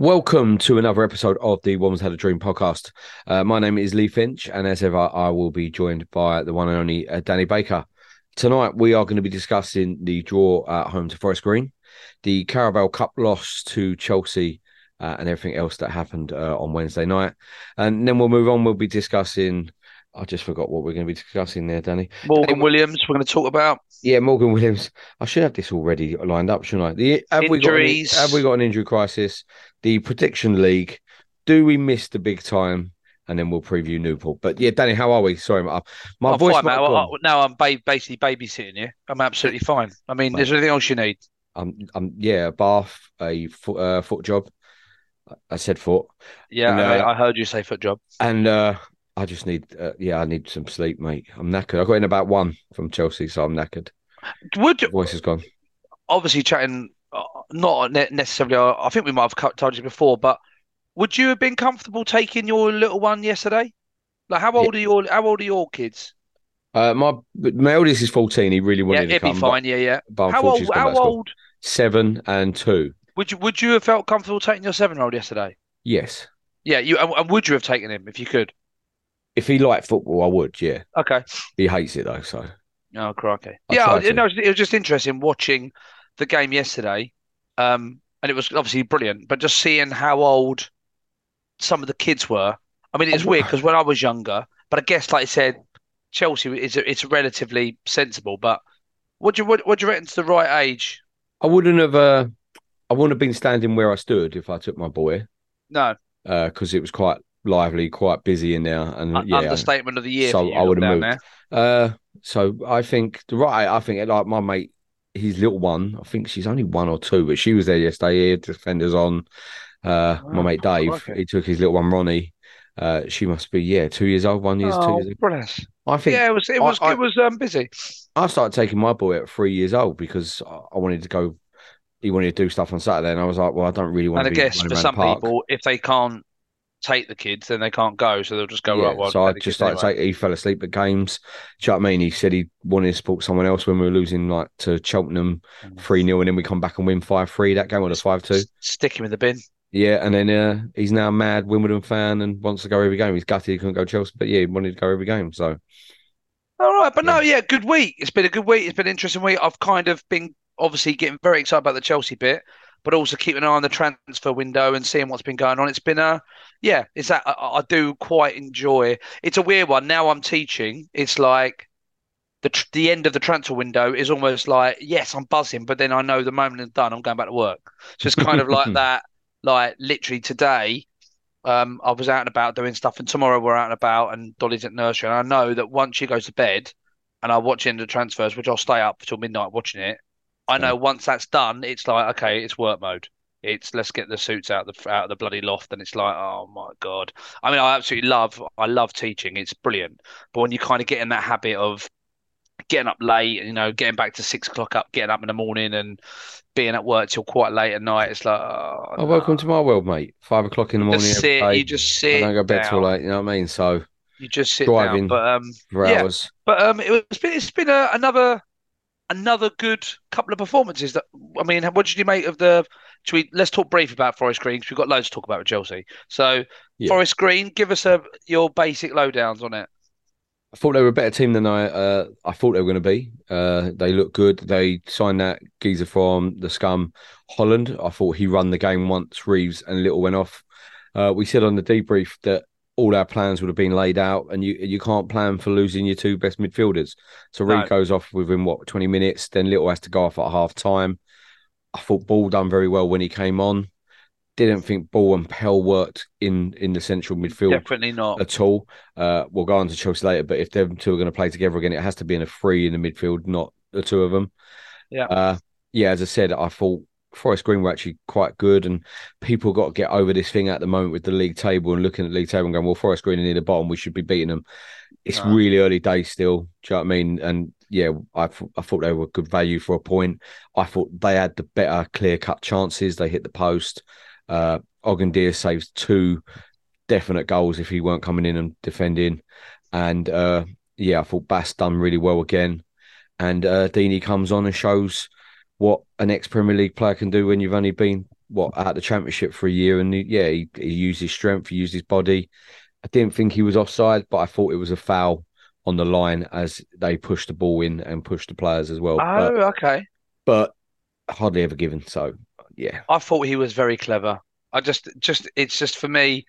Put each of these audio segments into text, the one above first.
Welcome to another episode of the Woman's Had a Dream podcast. Uh, my name is Lee Finch, and as ever, I will be joined by the one and only uh, Danny Baker. Tonight, we are going to be discussing the draw at home to Forest Green, the Carabao Cup loss to Chelsea, uh, and everything else that happened uh, on Wednesday night. And then we'll move on. We'll be discussing. I just forgot what we're going to be discussing there, Danny. Morgan Williams, we're going to talk about. Yeah, Morgan Williams. I should have this already lined up, shouldn't I? The, have we got Injuries. have we got an injury crisis? The prediction league. Do we miss the big time? And then we'll preview Newport. But yeah, Danny, how are we? Sorry, my, my I'm voice. fine, might mate. have I- now I'm ba- basically babysitting you. I'm absolutely fine. I mean, Mate. is there anything else you need? I'm, I'm, yeah, a bath, a foot, uh, foot job. I said foot, Yeah, And, I, uh, I heard you say foot job. and uh, I just need, uh, yeah, I need some sleep, mate. I'm knackered. I got in about one from Chelsea, so I'm knackered. Would Voice is gone. obviously chatting, uh, not ne- necessarily. uh, I think we might have told you before, but would you have been comfortable taking your little one yesterday? Like, how old are your how old are your kids? Uh, my my eldest is 14. He really Yeah, wanted to it'd be come, but- fine. Yeah, yeah. but, How old? How back to school. old Seven and two. would you would you have felt comfortable taking your seven year old yesterday? Yes. Yeah, you and, and would you have taken him if you could? If he liked football, I would. Yeah. Okay. He hates it though, so Oh, crikey. I Yeah, you know, it was just interesting watching the game yesterday. Um, and it was obviously brilliant, but just seeing how old some of the kids were. I mean, it's Oh, weird because when I was younger, but I guess, like I said, Chelsea is it's relatively sensible. But what do you what, what do you reckon's the right age? I wouldn't have. Uh, I wouldn't have been standing where I stood if I took my boy, No, because it was quite lively, quite busy in there, and un- yeah. understatement of the year. so I would have moved. there. Uh, so I think the right. I think like my mate, his little one. I think she's only one or two, but she was there yesterday. He had defenders on. Uh, my Oh, mate Dave, crikey. he took his little one Ronnie. Uh, she must be yeah, two years old, one years, two Oh, years. Old. brilliant. I think Yeah, it was it was I- it was um busy. I started taking my boy at three years old because I I wanted to go. He wanted to do stuff on Saturday, and I was like, "Well, I don't really want to go. And I to be guess for some people, if they can't take the kids, then they can't go, so they'll just go yeah, right. Well, so I take just started anyway. taking. He fell asleep at games. Do you know what I mean? He said he wanted to support someone else when we were losing like to Cheltenham Mm. three 0 and then we come back and win five three. That game was five two. Stick him in the bin. Yeah, and then uh, he's now a mad Wimbledon fan and wants to go every game. He's gutted he couldn't go Chelsea, but yeah, he wanted to go every game. So All right, but no, yeah, good week. It's been a good week. It's been an interesting week. I've kind of been obviously getting very excited about the Chelsea bit, but also keeping an eye on the transfer window and seeing what's been going on. It's been a, yeah, it's that I, I do quite enjoy. It's a weird one. Now I'm teaching. It's like the tr- the end of the transfer window is almost like yes, I'm buzzing, but then I know the moment it's done, I'm going back to work. So it's kind of like that. Like literally today, um, I was out and about doing stuff, and tomorrow we're out and about, and Dolly's at nursery, and I know that once she goes to bed, and I watch into the transfers, which I'll stay up till midnight watching it. I know once that's done, it's like okay, it's work mode. It's let's get the suits out of the out of the bloody loft, and it's like oh my god. I mean, I absolutely love I love teaching. It's brilliant, but when you kind of get in that habit of getting up late, you know, getting back to six o'clock up, getting up in the morning, and being at work till quite late at night, it's like oh, oh, welcome to my world, mate. Five o'clock in the morning. You just sit, you just I sit don't go to bed till late. You know what I mean? So You just sit Driving. down. But um, for Yeah. hours. but um, it, it's been it's been a, another another good couple of performances. That I mean, what did you make of the should we let's talk brief about Forest Green because we've got loads to talk about with Chelsea. So Yeah. Forest Green, give us a your basic lowdowns on it. I thought they were a better team than I uh, I thought they were going to be. Uh, they look good. They signed that geezer from the scum Holland. I thought he run the game once. Reeves and Little went off. Uh, we said on the debrief that all our plans would have been laid out, and you you can't plan for losing your two best midfielders. So No. Goes off within what twenty minutes. Then Little has to go off at half time. I thought Ball done very well when he came on. Didn't think Ball and Pell worked in in the central midfield Definitely not. at all. Uh, we'll go on to Chelsea later, but if them two are going to play together again, it has to be in a three in the midfield, not the two of them. Yeah. Uh, yeah, as I said, I thought Forest Green were actually quite good, and people got to get over this thing at the moment with the league table and looking at the league table and going, well, Forest Green are near the bottom, we should be beating them. It's No. really early days still. Do you know what I mean? And yeah, I, th- I thought they were good value for a point. I thought they had the better clear cut chances. They hit the post. Uh, Ogundere saves two definite goals if he weren't coming in and defending. And uh, yeah, I thought Bass done really well again. And uh, Deeney comes on and shows what an ex Premier League player can do when you've only been what out the Championship for a year. And he, yeah, he, he used his strength, he used his body. I didn't think he was offside, but I thought it was a foul on the line as they pushed the ball in and pushed the players as well. Oh, But, okay. but hardly ever given. So yeah, I thought he was very clever. I just, just, it's just for me,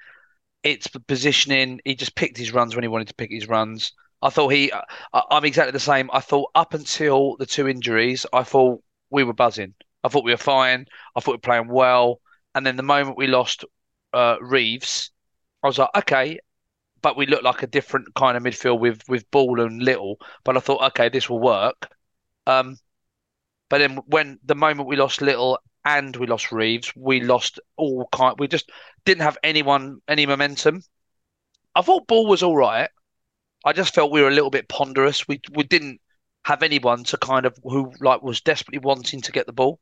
it's the positioning. He just picked his runs when he wanted to pick his runs. I thought he, I, I'm exactly the same. I thought up until the two injuries, I thought we were buzzing. I thought we were fine. I thought we were playing well. And then the moment we lost uh, Reeves, I was like, okay, but we looked like a different kind of midfield with with Ball and Little. But I thought, okay, this will work. Um, but then when the moment we lost Little and we lost Reeves, we lost all kind. We just didn't have anyone any momentum. I thought Ball was all right. I just felt we were a little bit ponderous. We we didn't have anyone to kind of who like was desperately wanting to get the ball.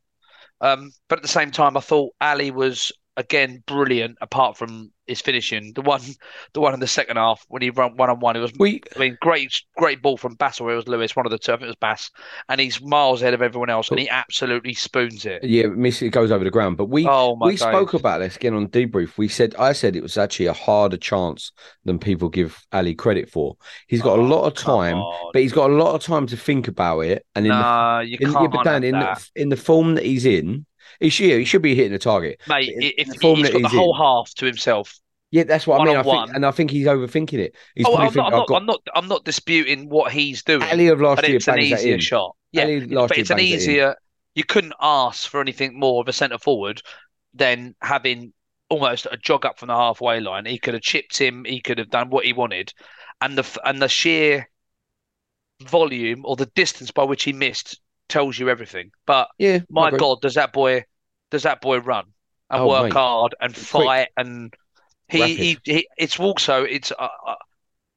Um, but at the same time, I thought Ali was again brilliant. Apart from his finishing, the one, the one in the second half when he run one on one, it was. we I mean, great, great ball from Bass, or it was Lewis, one of the two. I think it was Bass, and he's miles ahead of everyone else, and he absolutely spoons it. yeah, miss it goes over the ground. But we Oh we days. spoke about this again on debrief. We said I said it was actually a harder chance than people give Ali credit for. He's got a Oh, lot of time, but he's got a lot of time to think about it. And in the you in, can't yeah, but Dan, in the, in the form that he's in, he should he should be hitting the target. Mate, if the form he's got the whole in. half to himself. Yeah, that's what I mean. I think, and I think he's overthinking it. He's Oh, I'm not, I'm not, got I'm not, I'm not disputing what he's doing, Ali of last year it's an easier shot. Yeah, but it's an easier. You couldn't ask for anything more of a centre forward than having almost a jog up from the halfway line. He could have chipped him. He could have done what he wanted, and the and the sheer volume or the distance by which he missed tells you everything. But Yeah, my. God, does that boy does that boy run and Oh, work mate. hard and Quick. fight and he, he, he it's also it's uh, uh,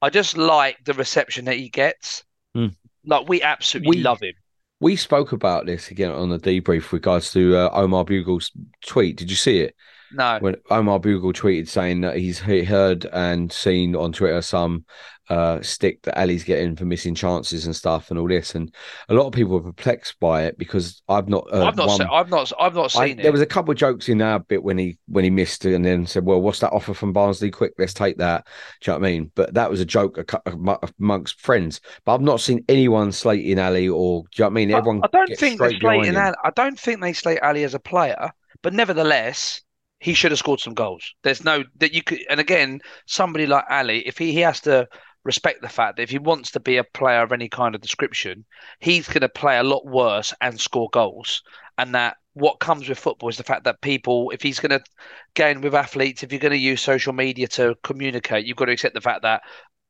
I just like the reception that he gets. Hmm. Like we absolutely We- love him. We spoke about this again on the debrief with regards to uh, Omar Bugiel's tweet. Did you see it? No, when Omar Bugiel tweeted saying that he's he heard and seen on Twitter some uh, stick that Ali's getting for missing chances and stuff and all this, and a lot of people are perplexed by it because I've not. Uh, I've not one- se- I've not I've not I- seen there was a couple of jokes in our bit when he when he missed it and then said, "Well, what's that offer from Barnsley? Quick, let's take that." Do you know what I mean? But that was a joke a cou- amo- amongst friends. But I've not seen anyone slating Ali or do you know what I mean? Everyone. I don't think they're slating. Ali. I don't think they slate Ali as a player, but nevertheless, he should have scored some goals. There's no that you could, and again, somebody like Ali, if he, he has to respect the fact that if he wants to be a player of any kind of description, he's going to play a lot worse and score goals. And that what comes with football is the fact that people, if he's going to gain with athletes, if you're going to use social media to communicate, you've got to accept the fact that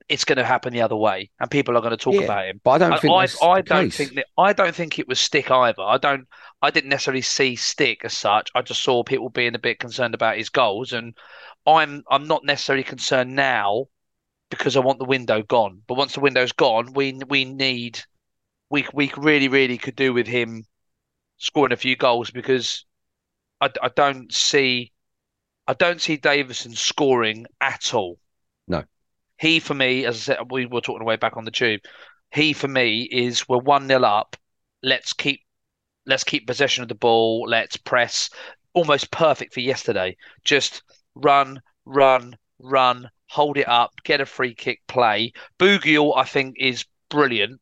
it's going to happen the other way, and people are going to talk Yeah, about him. But I don't think I, I don't case. think that I don't think it was stick either. I don't. I didn't necessarily see stick as such. I just saw people being a bit concerned about his goals, and I'm I'm not necessarily concerned now because I want the window gone. But once the window's gone, we we need we we really really could do with him scoring a few goals because I, I don't see I don't see Davison scoring at all. He for me, as I said, we were talking away back on the tube. He for me is we're one nil up. Let's keep let's keep possession of the ball. Let's press. almost perfect for yesterday. Just run, run, run, hold it up, get a free kick, play. Bugiel, I think, is brilliant.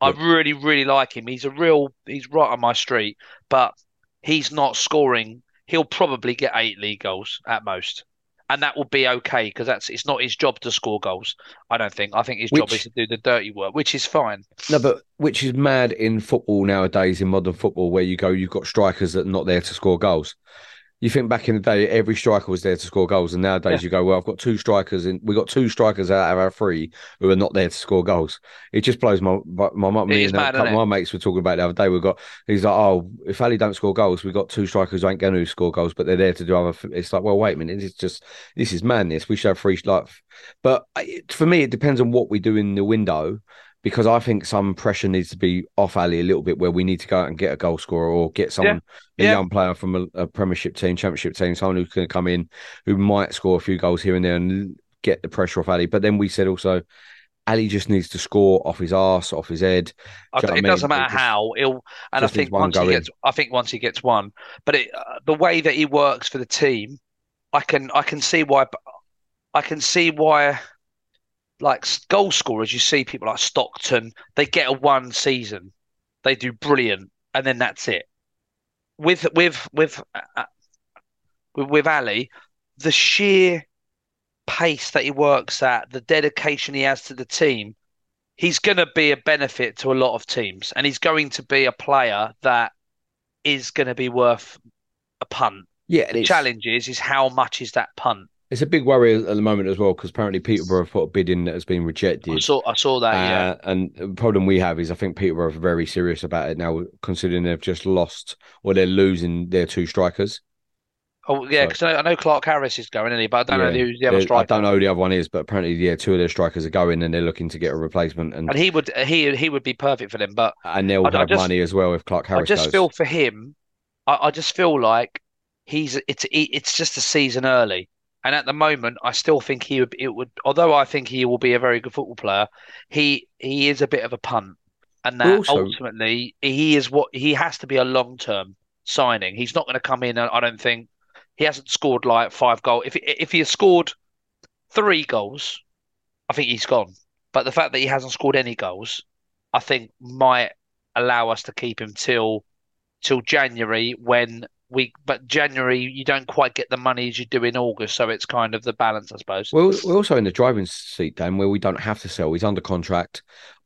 I really, really like him. He's a real, he's right on my street, but he's not scoring. He'll probably get eight league goals at most. And that will be okay because that's it's not his job to score goals. I don't think. I think his job is to do the dirty work, which is fine. No, but which is mad in football nowadays, in modern football, where you go, you've got strikers that are not there to score goals. You think back in the day, every striker was there to score goals, and nowadays Yeah. you go, well, I've got two strikers, and we got two strikers out of our three who are not there to score goals. It just blows my my my, my It me is and a couple of my mates were talking about the other day. We got he's like, oh, if Ali don't score goals, we got two strikers who ain't going to score goals, but they're there to do other. It's like, well, wait a minute, it's just this is madness. We should have three like, but for me, it depends on what we do in the window because I think some pressure needs to be off Ali a little bit, where we need to go out and get a goal scorer or get someone, a Yeah. young player from a, a Premiership team, Championship team, someone who's going to come in who might score a few goals here and there and get the pressure off Ali. But then we said also, Ali just needs to score off his arse, off his head. Do it doesn't matter just- how he'll, and I think once he in. gets, I think once he gets one, but it, uh, the way that he works for the team, I can, I can see why, I can see why, like goal scorers, you see people like Stockton, they get a one season, they do brilliant, and then that's it. With with with uh, with, with Ali, the sheer pace that he works at, the dedication he has to the team, he's going to be a benefit to a lot of teams, and he's going to be a player that is going to be worth a punt. Yeah, The challenge is is how much is that punt? It's a big worry at the moment as well because apparently Peterborough have put a bid in that has been rejected. I saw I saw that. yeah. Uh, and the problem we have is I think Peterborough are very serious about it now, considering they've just lost or they're losing their two strikers. Oh yeah, so- because I, I know Clarke-Harris is going, isn't he? But I don't know Yeah. who's the other They're- I don't know who the other one is, but apparently, yeah, two of their strikers are going and they're looking to get a replacement, and And he would he he would be perfect for them. But and they'll I- I have just- money as well if Clarke-Harris I just goes. feel for him. I, I just feel like he's it's it's just a season early, and at the moment, I still think he would. It would, although I think he will be a very good football player. He he is a bit of a punt, and that Also- ultimately he is what he has to be a long term signing. He's not going to come in. and I don't think he hasn't scored like five goals. If if he has scored three goals, I think he's gone. But the fact that he hasn't scored any goals, I think might allow us to keep him till till January when we but January you don't quite get the money as you do in August, so it's kind of the balance, I suppose. Well, we're also in the driving seat, Dan, where we don't have to sell. He's under contract.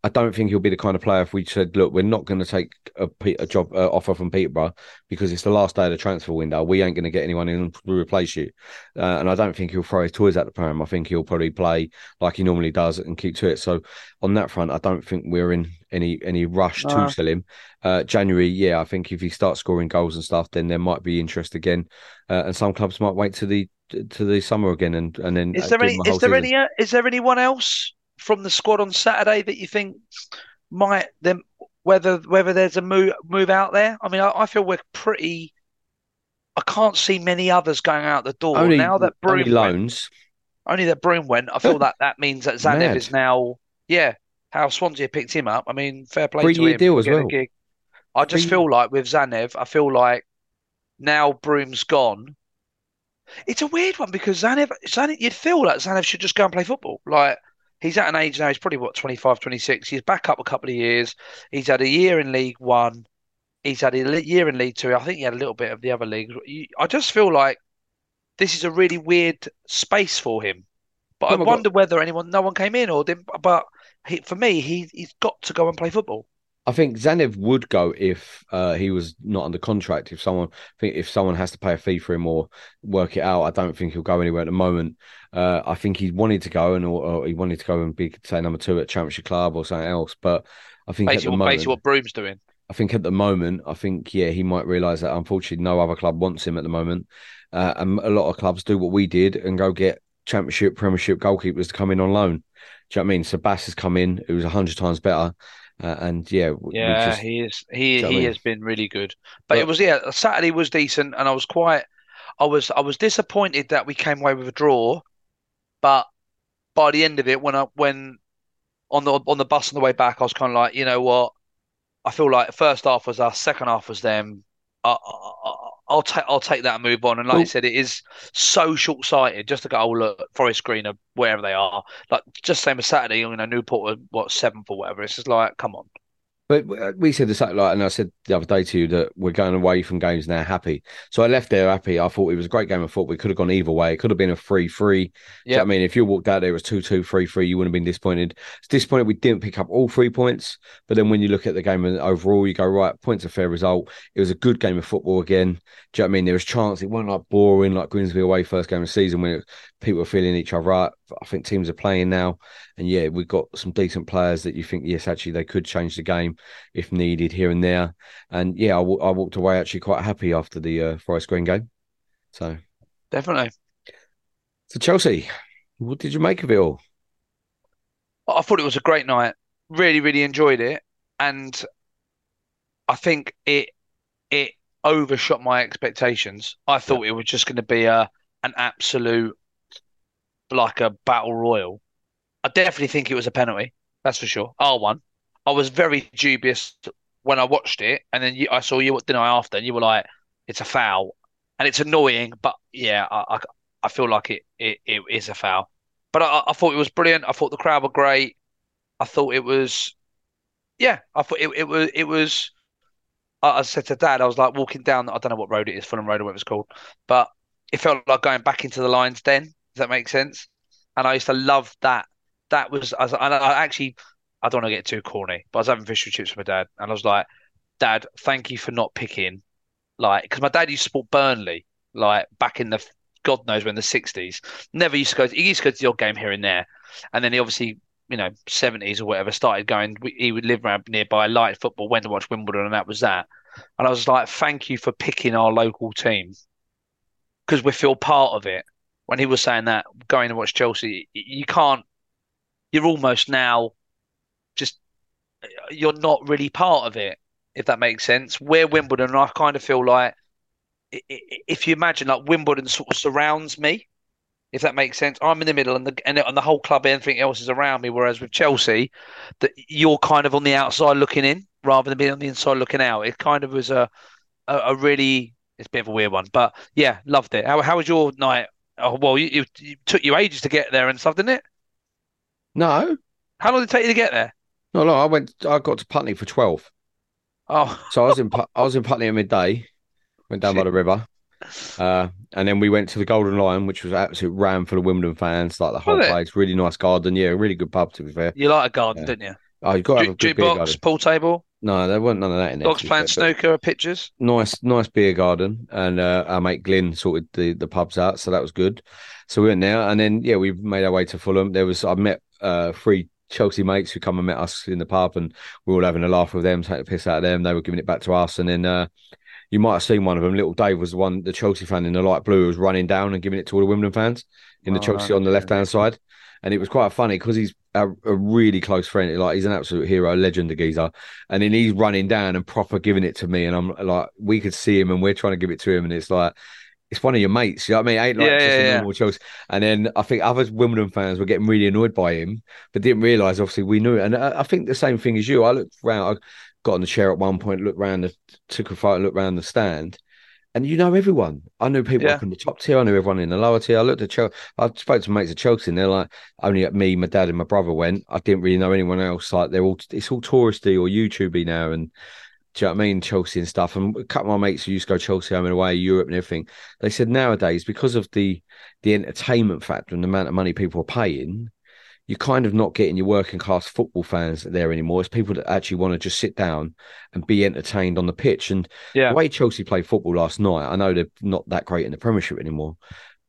I don't think he'll be the kind of player if we said, look, we're not going to take a, a job uh, offer from Peterborough because it's the last day of the transfer window. We ain't going to get anyone in to replace you. Uh, and I don't think he'll throw his toys at the pram. I think he'll probably play like he normally does and keep to it. So on that front, I don't think we're in any any rush No. to sell him. Uh, January, yeah, I think if he starts scoring goals and stuff, then there might be interest again. Uh, and some clubs might wait to the to the summer again and and then Is uh, there any him a whole is there season. any uh, is there anyone else from the squad on Saturday that you think might them whether whether there's a move move out there? I mean, I, I feel we're pretty. I can't see many others going out the door only now that only Broom went. loans. Only that Broom went. I feel that that means that Zanev Mad. is now. Yeah, how Swansea picked him up. I mean, fair play to Three-year him. deal as well. gig. I just Three- feel like with Zanev, I feel like now Broom's gone. It's a weird one because Zanev, Zanev, you'd feel like Zanev should just go and play football. Like he's at an age now, he's probably what 25, 26. He's back up a couple of years. He's had a year in League One. He's had a year in League Two. I think he had a little bit of the other leagues. I just feel like this is a really weird space for him. But I Oh God. wonder whether anyone, no one came in or didn't. But he, for me, he he's got to go and play football. I think Zanev would go if uh, he was not under contract. If someone think if someone has to pay a fee for him or work it out, I don't think he'll go anywhere at the moment. Uh, I think he wanted to go and or, or he wanted to go and be say number two at Championship Club or something else. But I think at the Basically, what, moment, basically what Broom's doing. I think at the moment, I think yeah, he might realise that unfortunately no other club wants him at the moment, uh, and a lot of clubs do what we did and go get Championship, Premiership goalkeepers to come in on loan. Do you know what I mean? Sebas has come in, who's a hundred times better, uh, and yeah, we Yeah, just- he is. He Do you know what I he mean? has been really good. But it was yeah, Saturday was decent, and I was quite. I was I was disappointed that we came away with a draw, but by the end of it, when I when on the on the bus on the way back, I was kind of like, you know what, I feel like first half was us, second half was them. I I, I'll take I'll take that and move on. And like I said, it is so short sighted just to go, oh look, Forest Green or wherever they are. Like just same as Saturday, you know, Newport were what seventh or whatever. It's just like, come on. But uh, we said the same, like, and I said the other day to you that we're going away from games now happy. So I left there happy. I thought it was a great game of football. We could have gone either way. It could have been a 3 3. Yeah. I mean, if you walked out there, it was 2 2, 3 3, you wouldn't have been disappointed. It's disappointed we didn't pick up all three points. But then when you look at the game and overall, you go, right, points a fair result. It was a good game of football again. Do you know what I mean? There was chance. It wasn't like boring like Grimsby away first game of the season when it, people were feeling each other out. I think teams are playing now. And yeah, we've got some decent players that you think, yes, actually, they could change the game if needed here and there. And yeah, I walked away actually quite happy after the uh, Forest Green game. So, Definitely. so Chelsea, what did you make of it all? I thought it was a great night. Really, really enjoyed it, and I think it it overshot my expectations. I thought it was just going to be a an absolute like a battle royal. I definitely think it was a penalty. That's for sure. R one. I was very dubious when I watched it, and then you, I saw you didn't I after, and you were like, "It's a foul," and it's annoying, but yeah, I I, I feel like it, it it is a foul. But I, I thought it was brilliant. I thought the crowd were great. I thought it was, yeah, I thought it, it was it was. I said to Dad, I was like walking down. I don't know what road it is, Fulham Road or what it was called, but it felt like going back into the Lions Den. Does that make sense? And I used to love that. That was, I, I actually, I don't want to get too corny, but I was having fish and chips with my dad, and I was like, Dad, thank you for not picking, like, because my dad used to support Burnley, like back in the God knows when the sixties. Never used to go. He used to go to the odd game here and there, and then he obviously, you know, seventies or whatever, started going. He would live around nearby, light football, went to watch Wimbledon, and that was that. And I was like, thank you for picking our local team because we feel part of it. When he was saying that, going to watch Chelsea, you can't. You're almost now you're not really part of it, if that makes sense. We're Wimbledon, and I kind of feel like if you imagine like Wimbledon sort of surrounds me, if that makes sense. I'm in the middle, and the and, and the whole club, everything else is around me. Whereas with Chelsea, that you're kind of on the outside looking in rather than being on the inside looking out. It kind of was a a, a really it's a bit of a weird one, but yeah, loved it. How how was your night? Oh, well, you, you, you took you ages to get there and stuff, didn't it? No, How long did it take you to get there? No, no. I went. I got to Putney for twelve. Oh, So I was in. I was in Putney at midday. Went down by the river. Uh, and then we went to the Golden Lion, which was absolute ram for the Wimbledon fans, like the whole Was it? place. Really nice garden. Yeah, really good pub to be fair. you like a garden, Yeah. didn't you? Oh, you got to have a good beer Jukebox, garden. pool table, No, there wasn't none of that in there. dogs playing fair, snooker, pictures. nice, nice beer garden, and uh, our mate Glyn sorted the the pubs out, so that was good. So we went there, and then yeah, we made our way to Fulham. There was I met uh three Chelsea mates who come and met us in the pub, and we were all having a laugh with them, taking the piss out of them. They were giving it back to us, and then uh, you might have seen one of them. Little Dave was the one, the Chelsea fan in the light blue, who was running down and giving it to all the Wimbledon fans in the Oh, Chelsea on the left hand side. And it was quite funny because he's a, a really close friend. Like he's an absolute hero, legend, the geezer. And then he's running down and proper giving it to me. And I'm like, we could see him and we're trying to give it to him. And it's like, it's one of your mates. You know what I mean? It ain't like Yeah, just yeah, a yeah. normal Chelsea. And then I think other Wimbledon fans were getting really annoyed by him, but didn't realise obviously we knew it. And I, I think the same thing as you. I looked round, I got on the chair at one point, looked round, the, took a photo, looked round the stand. And you know everyone. I knew people Yeah. up in the top tier. I knew everyone in the lower tier. I looked at Chelsea. I spoke to mates at Chelsea, and they're like, only at me, my dad, and my brother went. I didn't really know anyone else. Like they're all, it's all touristy or YouTubey now, and do you know what I mean? Chelsea and stuff. And a couple of my mates who used to go Chelsea home and away, Europe and everything, they said nowadays because of the the entertainment factor and the amount of money people are paying, you're kind of not getting your working class football fans there anymore. It's people that actually want to just sit down and be entertained on the pitch. And Yeah. the way Chelsea played football last night, I know they're not that great in the Premiership anymore,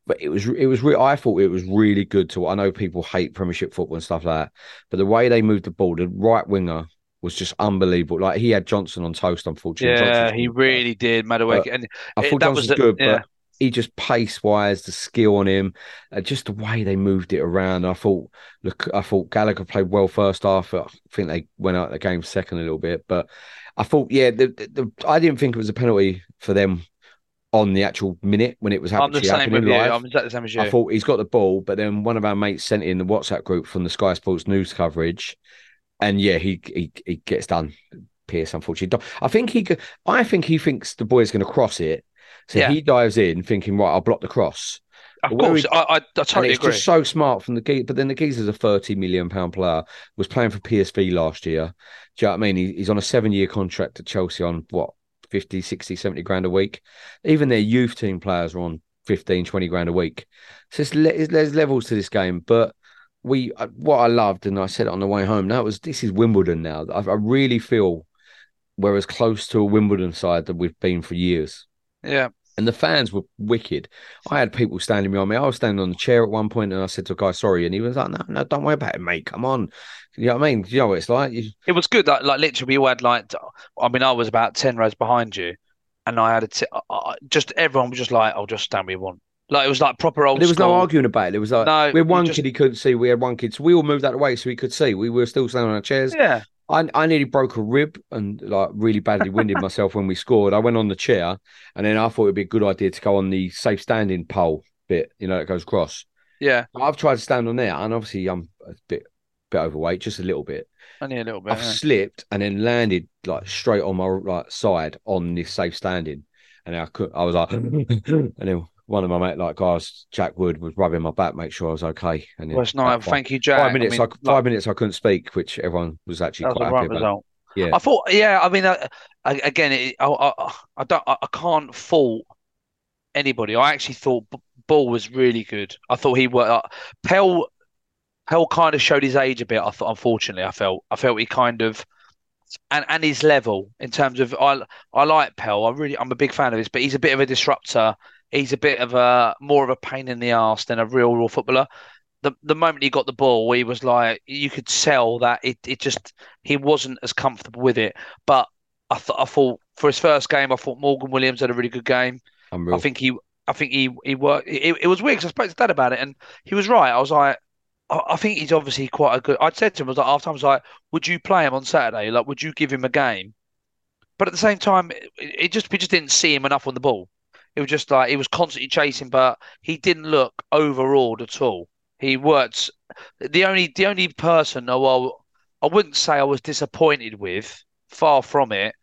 but it was it was re- I thought it was really good to. I know people hate Premiership football and stuff like that, but the way they moved the ball, the right winger was just unbelievable. Like he had Johnson on toast, unfortunately. Yeah, he really did, Madueke. But And I it- thought that was the- good, yeah. but he just pace wise, the skill on him, uh, just the way they moved it around. I thought, look, I thought Gallagher played well first half. I think they went out the game second a little bit, but I thought, yeah, the, the, I didn't think it was a penalty for them on the actual minute when it was happening. I'm the same with you. live. I'm exactly the same as you. I thought he's got the ball, but then one of our mates sent in the WhatsApp group from the Sky Sports news coverage, and yeah, he he, he gets done. Pearce, unfortunately, I think he. I think he thinks the boy is going to cross it, So Yeah. he dives in thinking, right, I'll block the cross. Of where course, he- I, I, I totally it's agree. just so smart from the geese. But then the geezer's a 30 million pound player, was playing for PSV last year. Do you know what I mean? He, he's on a seven year contract at Chelsea on what, 50, 60, 70 grand a week. Even their youth team players are on 15, 20 grand a week. So there's levels to this game. But we, uh, what I loved, and I said it on the way home, that was this is Wimbledon now. I, I really feel we're as close to a Wimbledon side that we've been for years. yeah, And the fans were wicked. I had people standing behind me. I was standing on the chair at one point and I said to a guy, sorry. And he was like, no, no, don't worry about it, mate. Come on. You know what I mean? You know what it's like? You, it was good. Like, like literally, we all had like, I mean, I was about ten rows behind you, and I had a t- I- I- just everyone was just like, "I'll just stand where you want." Like it was like proper old. there was school. no arguing about it. It was like, No, we had one just- kid he couldn't see. We had one kid. So we all moved out of the way so he could see. We were still standing on our chairs. Yeah, I, I nearly broke a rib and like really badly winded myself when we scored. I went on the chair and then I thought it'd be a good idea to go on the safe standing pole bit, you know, that goes across. yeah, I've tried to stand on there and obviously I'm a bit bit overweight, just a little bit. only a little bit. I've yeah. slipped and then landed like straight on my like side on this safe standing, and I could I was like, and then one of my mate like guys, Jack Wood, was rubbing my back, make sure I was okay. And Well, it's nice. Thank you, Jack. five minutes, I I five like, minutes I couldn't speak, which everyone was actually quite right happy about. result. Yeah, I thought, yeah. I mean, uh, I, again, it, I, I, I don't, I, can't fault anybody. I actually thought Ball was really good. I thought he worked. Uh, Pell, Pell kind of showed his age a bit. I thought, unfortunately, I felt, I felt he kind of, and and his level in terms of, I, I like Pell. I really, I'm a big fan of his, but he's a bit of a disruptor. He's a bit of a more of a pain in the ass than a real, real footballer. The the moment he got the ball, he was like, you could tell that it, it just he wasn't as comfortable with it. But I thought I thought for his first game, I thought Morgan Williams had a really good game. unreal. I think he I think he he worked. It, it was weird 'cause I spoke to Dad about it, and he was right. I was like, I, I think he's obviously quite a good. I'd said to him, I was like, after I was like, would you play him on Saturday? Like, would you give him a game? But at the same time, it, it just we just didn't see him enough on the ball. It was just like he was constantly chasing, but he didn't look overawed at all. He worked. The only the only person, oh I wouldn't say I was disappointed with. Far from it,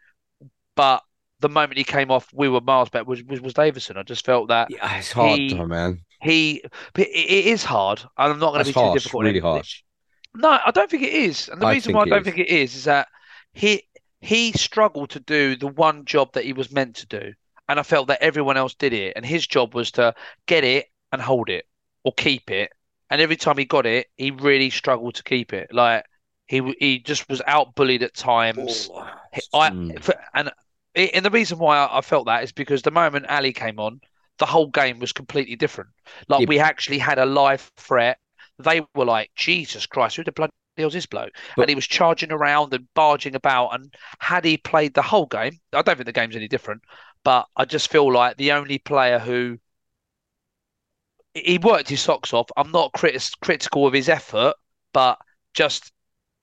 but the moment he came off, we were miles better. Was was, was Davison? I just felt that yeah, it's hard, he- though, man. he. It, it is hard, and I'm not going to be too harsh, difficult. really harsh. No, I don't think it is. And the I reason why I don't is. think it is is that he he struggled to do the one job that he was meant to do. And I felt that everyone else did it. And his job was to get it and hold it or keep it. And every time he got it, he really struggled to keep it. Like he he just was out bullied at times. I Mm. for, and and the reason why I, I felt that is because the moment Ali came on, the whole game was completely different. Like Yeah. we actually had a live threat. They were like, Jesus Christ, who the bloody hell's this bloke? But- and he was charging around and barging about. And had he played the whole game, I don't think the game's any different. But I just feel like the only player who he worked his socks off. I'm not critis critical of his effort, but just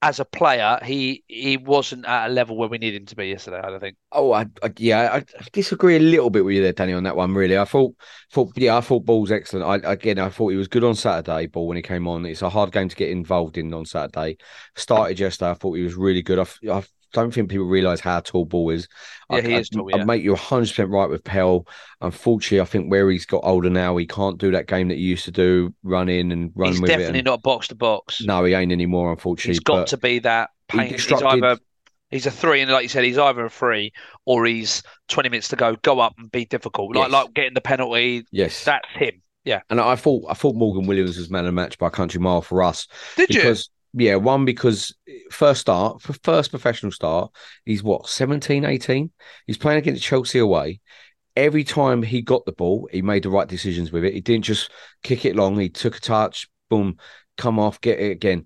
as a player, he he wasn't at a level where we needed him to be yesterday. I don't think. Oh, I, I yeah, I disagree a little bit with you there, Danny, on that one. Really, I thought, thought, yeah, I thought Ball's excellent. I again, I thought he was good on Saturday. Ball when he came on, it's a hard game to get involved in on Saturday. Started yesterday, I thought he was really good. I, I don't think people realise how tall Ball is. Yeah, I, he I, is tall, I yeah. make you 100 percent right with Pell. Unfortunately, I think where he's got older now, he can't do that game that he used to do, run in and run He's with it. definitely and- not box to box. No, he ain't anymore. Unfortunately, he's got to be that. He's either he's a three, and like you said, he's either a three or he's 20 minutes to go. Go up and be difficult, like Yes. like getting the penalty. yes, That's him. Yeah. And I thought I thought Morgan Williams was man of the match by a country mile for us. Did you? Yeah, one because eh, first start, for first professional start, he's what 17, 18? He's playing against Chelsea away. Every time he got the ball, he made the right decisions with it. He didn't just kick it long. He took a touch, boom, come off, get it again.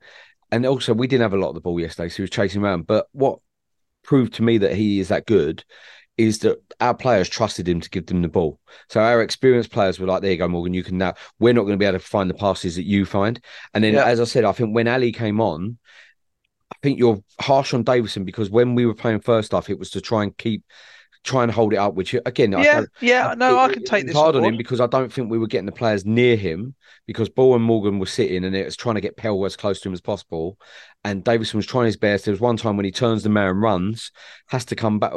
And also, we didn't have a lot of the ball yesterday, so he was chasing around. But what proved to me that he is that good is that our players trusted him to give them the ball. So our experienced players were like, "There you go, Morgan. You can now. We're not going to be able to find the passes that you find." And then, Yeah. as I said, I think when Ali came on, I think you're harsh on Davison because when we were playing first off, it was to try and keep, try and hold it up. Which again, I yeah, yeah. No, I can it take was this hard on him because I don't think we were getting the players near him because Ball and Morgan were sitting and it was trying to get Pell as close to him as possible. And Davison was trying his best. There was one time when he turns the man and runs, has to come back,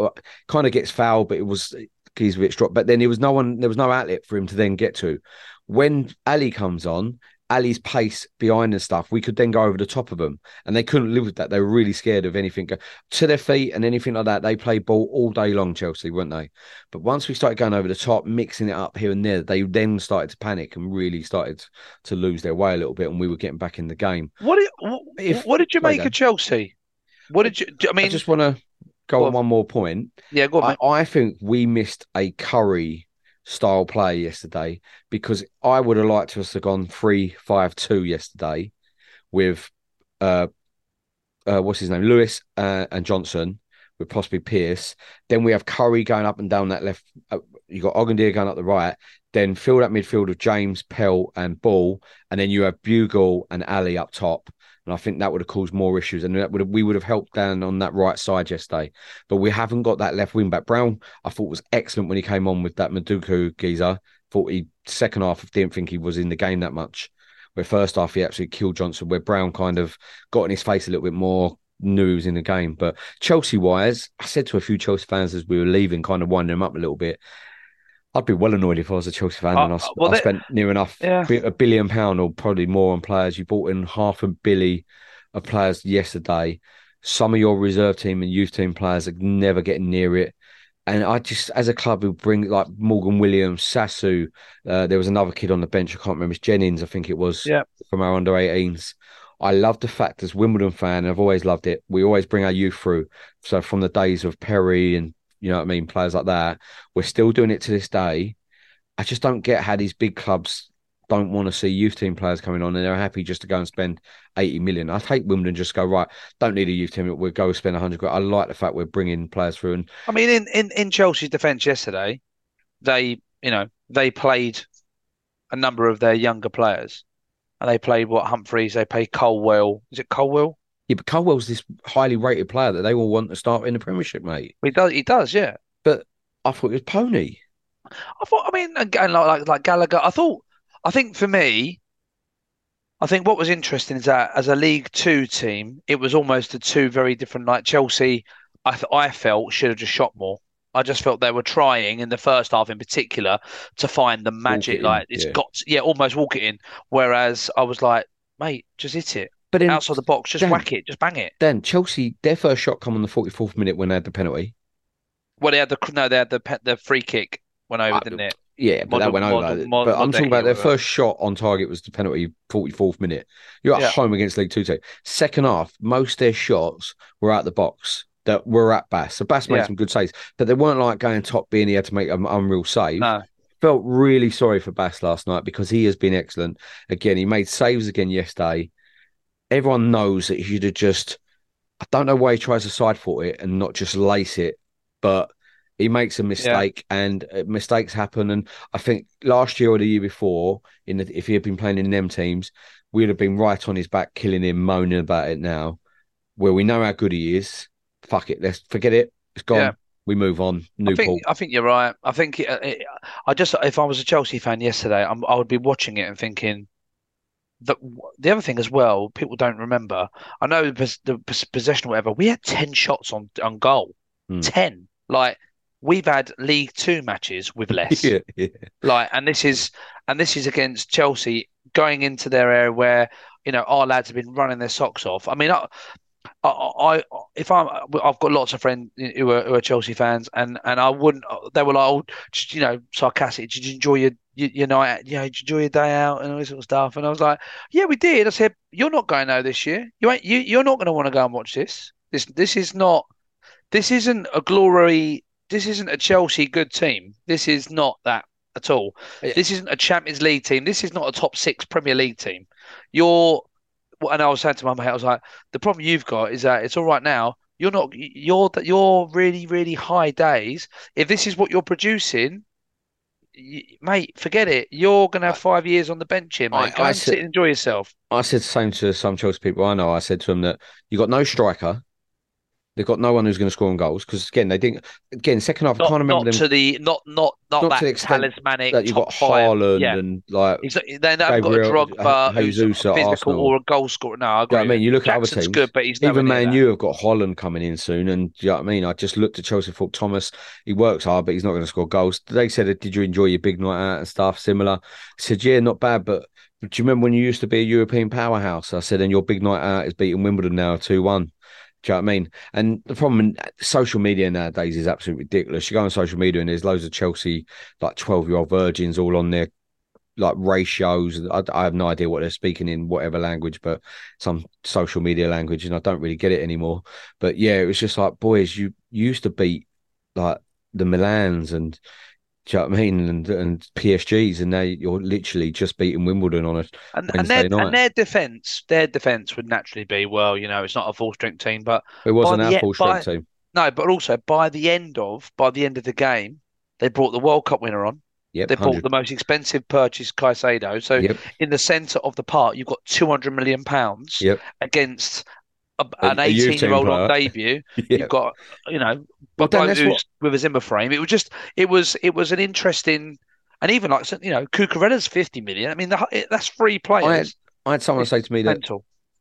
kind of gets fouled, but it was Gizovic dropped, but then there was no one, there was no outlet for him to then get to. When Ali comes on, Ali's pace behind and stuff, we could then go over the top of them, and they couldn't live with that. They were really scared of anything to their feet and anything like that. They played ball all day long, Chelsea, weren't they? But once we started going over the top, mixing it up here and there, they then started to panic and really started to lose their way a little bit, and we were getting back in the game. What did what, If- what did you make of Chelsea? What did you? I mean, I just want to go on. one more point. yeah, go on. I. I think we missed a Currie style play yesterday because I would have liked us to have gone three five two yesterday with uh uh what's his name Lewis uh, and Johnson with possibly Pearce. Then we have Currie going up and down that left. Uh, you got Ogundere going up the right. Then fill that midfield of James Pell and Ball, and then you have Bugiel and Ali up top. And I think that would have caused more issues, and that would have, we would have helped down on that right side yesterday. But we haven't got that left wing back. Brown, I thought was excellent when he came on with that Madueke geezer. Thought he second half didn't think he was in the game that much. Where first half he actually killed Johnson. Where Brown kind of got in his face a little bit more, knew he was in the game. But Chelsea wise, I said to a few Chelsea fans as we were leaving, kind of winding them up a little bit. I'd be well annoyed if I was a Chelsea fan Uh, and I, well, I they- spent near enough Yeah. a billion pound or probably more on players. You bought in half a billy of players yesterday. Some of your reserve team and youth team players are never getting near it. And I just, as a club, we bring like Morgan Williams, Sasu. Uh, there was another kid on the bench. I can't remember. It's Jennings, I think it was. Yeah. From our under 18s. I love the fact as Wimbledon fan, I've always loved it. We always bring our youth through. So from the days of Perry and you know what I mean, players like that, we're still doing it to this day. I just don't get how these big clubs don't want to see youth team players coming on and they're happy just to go and spend 80 million. I hate Wimbledon just go, right, don't need a youth team. We'll go spend 100 grand. I like the fact we're bringing players through. And I mean, in, in, in Chelsea's defence yesterday, they you know they played a number of their younger players, and they played what Humphreys, they played Colwill. Is it Colwill? Yeah, but Colwill's this highly rated player that they all want to start in the Premiership, mate. He does. He does. Yeah. But I thought it was Pony. I thought. I mean, again, like like, like Gallagher. I thought. I think for me, I think what was interesting is that as a League Two team, it was almost the two very different. Like Chelsea, I th- I felt should have just shot more. I just felt they were trying in the first half, in particular, to find the magic. it in, like it's yeah. got, to- yeah, almost walk it in. Whereas I was like, mate, just hit it But then, outside the box, just Dan- whack it, just bang it. then Chelsea, their first shot come on the 44th minute when they had the penalty. Well, they had the no, they had the pe- the free kick went over, Uh, didn't it? Yeah, but that went over. model- but I'm talking about their first shot on target was the penalty, 44th minute. You're at Yeah. home against League Two team. Second half, most of their shots were out the box that were at Bass. So Bass made Yeah. some good saves, but they weren't like going top being he had to make an unreal save. No, Felt really sorry for Bass last night because he has been excellent. Again, he made saves again yesterday. Everyone knows that he should have just. I don't know why he tries to side foot it and not just lace it, but he makes a mistake and uh, mistakes happen. And I think last year or the year before, in the, if he had been playing in them teams, we'd have been right on his back, killing him, moaning about it now. Where we know how good he is, fuck it, let's forget it. It's gone. Yeah. We move on. New I think Paul. I think you're right. I think it, it, I just if I was a Chelsea fan yesterday, I'm, I would be watching it and thinking that the other thing as well, people don't remember. I know the, the possession or whatever. We had ten shots on on goal, Hmm. ten. Like we've had League Two matches with less. yeah, yeah. Like, and this is and this is against Chelsea going into their area where you know our lads have been running their socks off. I mean, I, I, I if I'm, I've got lots of friends who are, who are Chelsea fans, and and I wouldn't. They were like, oh, just you know, sarcastic. Did you enjoy your your, your night? You know, did you enjoy your day out and all this sort of stuff? And I was like, yeah, we did. I said, you're not going out this year. You ain't. You you're not going to want to go and watch this. This this is not. This isn't a glory. This isn't a Chelsea good team. This is not that at all. Yeah. This isn't a Champions League team. This is not a top six Premier League team. You're, and I was saying to my mate, I was like, the problem you've got is that it's all right now. You're not. You're you're really really high days. If this is what you're producing, y mate, forget it. You're gonna have five years on the bench here, I- mate. Go I and said- sit and enjoy yourself. I said the same to some Chelsea people I know. I said to them that you got no striker. They've got no one who's going to score on goals because again they didn't. Again, second half, I can't remember not them. to the not not not, Not that to the talismanic that you've got. Haaland Yeah. and like. He's, they they haven't Gabriel, got a Drogba uh, who's Jesus at physical or a goal scorer. No, I agree. you know I mean? You look at other Jackson's teams, good, but he's Even Man. U have got Holland coming in soon, and you know what I mean? I just looked at Chelsea, thought Thomas, he works hard, but he's not going to score goals. They said, uh, "Did you enjoy your big night out and stuff?" Similar. I said, "Yeah, not bad, but." Do you remember when you used to be a European powerhouse? I said, and your big night out is beating Wimbledon now 2 1. You know what I mean? And the problem in social media nowadays is absolutely ridiculous. You go on social media and there's loads of Chelsea, like 12 year old virgins all on their like ratios. I, I have no idea what they're speaking in whatever language, but some social media language, and I don't really get it anymore. But yeah, it was just like, boys, you, you used to beat like the Milans and you know what I mean? And and PSGs, and they you're literally just beating Wimbledon on a And, and their night. and their defense, their defense would naturally be well, you know, it's not a full strength team, but it wasn't our full strength team. no, but also by the end of by the end of the game, they brought the World Cup winner on. Yep, They bought the most expensive purchase, Caicedo. So Yep, in the centre of the park, you've got two hundred million pounds yep, against a, an a youth team eighteen-year-old on debut. yep. You've got, you know, Well, a Dan, what- with a Zimmer frame. It was just, it was, it was an interesting, and even like you know, Cucurella's fifty million. I mean, the, that's three I had, players. I had someone say to me that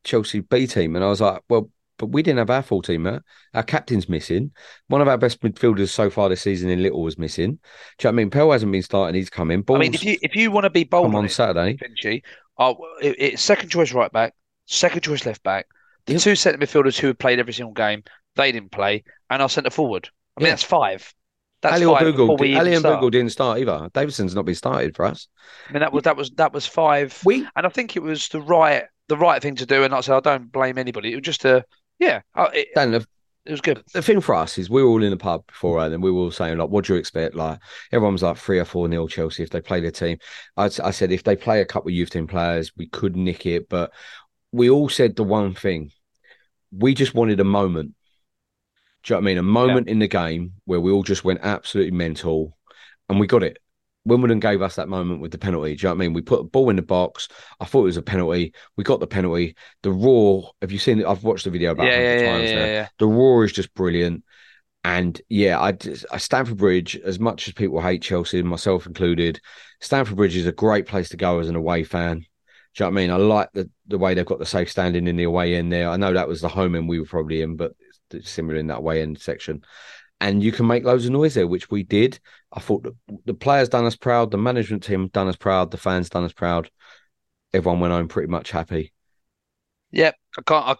Chelsea B team, and I was like, well, but we didn't have our full team, man. Our captain's missing. One of our best midfielders so far this season in Little was missing. Do you know what I mean? Pell hasn't been starting. He's coming. Balls I mean, if you if you want to be bold on on it, Saturday. Finchy, uh, it, it's second choice right back, second choice left back. The two centre midfielders who had played every single game, they didn't play, and our centre forward. I mean, Yeah. that's five. That's Ali five we Ali and start. Didn't start either. Davison's not been started for us. I mean, that was that was that was five. We and I think it was the right the right thing to do. And I said, I don't blame anybody. It was just a yeah, it, Dan, the, it was good. the thing for us is we were all in the pub before and we were all saying like, what do you expect? Like everyone was like three or four nil Chelsea if they play their team. I, I said if they play a couple of youth team players, we could nick it, but we all said the one thing: we just wanted a moment. Do you know what I mean? A moment in the game where we all just went absolutely mental, and we got it. Wimbledon gave us that moment with the penalty. Do you know what I mean? We put a ball in the box. I thought it was a penalty. We got the penalty. The roar. Have you seen it? I've watched the video about Yeah, a yeah, hundred yeah, times yeah, now. yeah. The roar is just brilliant. And yeah, I, I Stamford Bridge, as much as people hate Chelsea, myself included, Stamford Bridge is a great place to go as an away fan. You know what I mean? I like the, the way they've got the safe standing in the away end there. I know that was the home end we were probably in, but similar in that away end section. And you can make loads of noise there, which we did. I thought the, the players done us proud, the management team done us proud, the fans done us proud. Everyone went home pretty much happy. Yep, I can't I,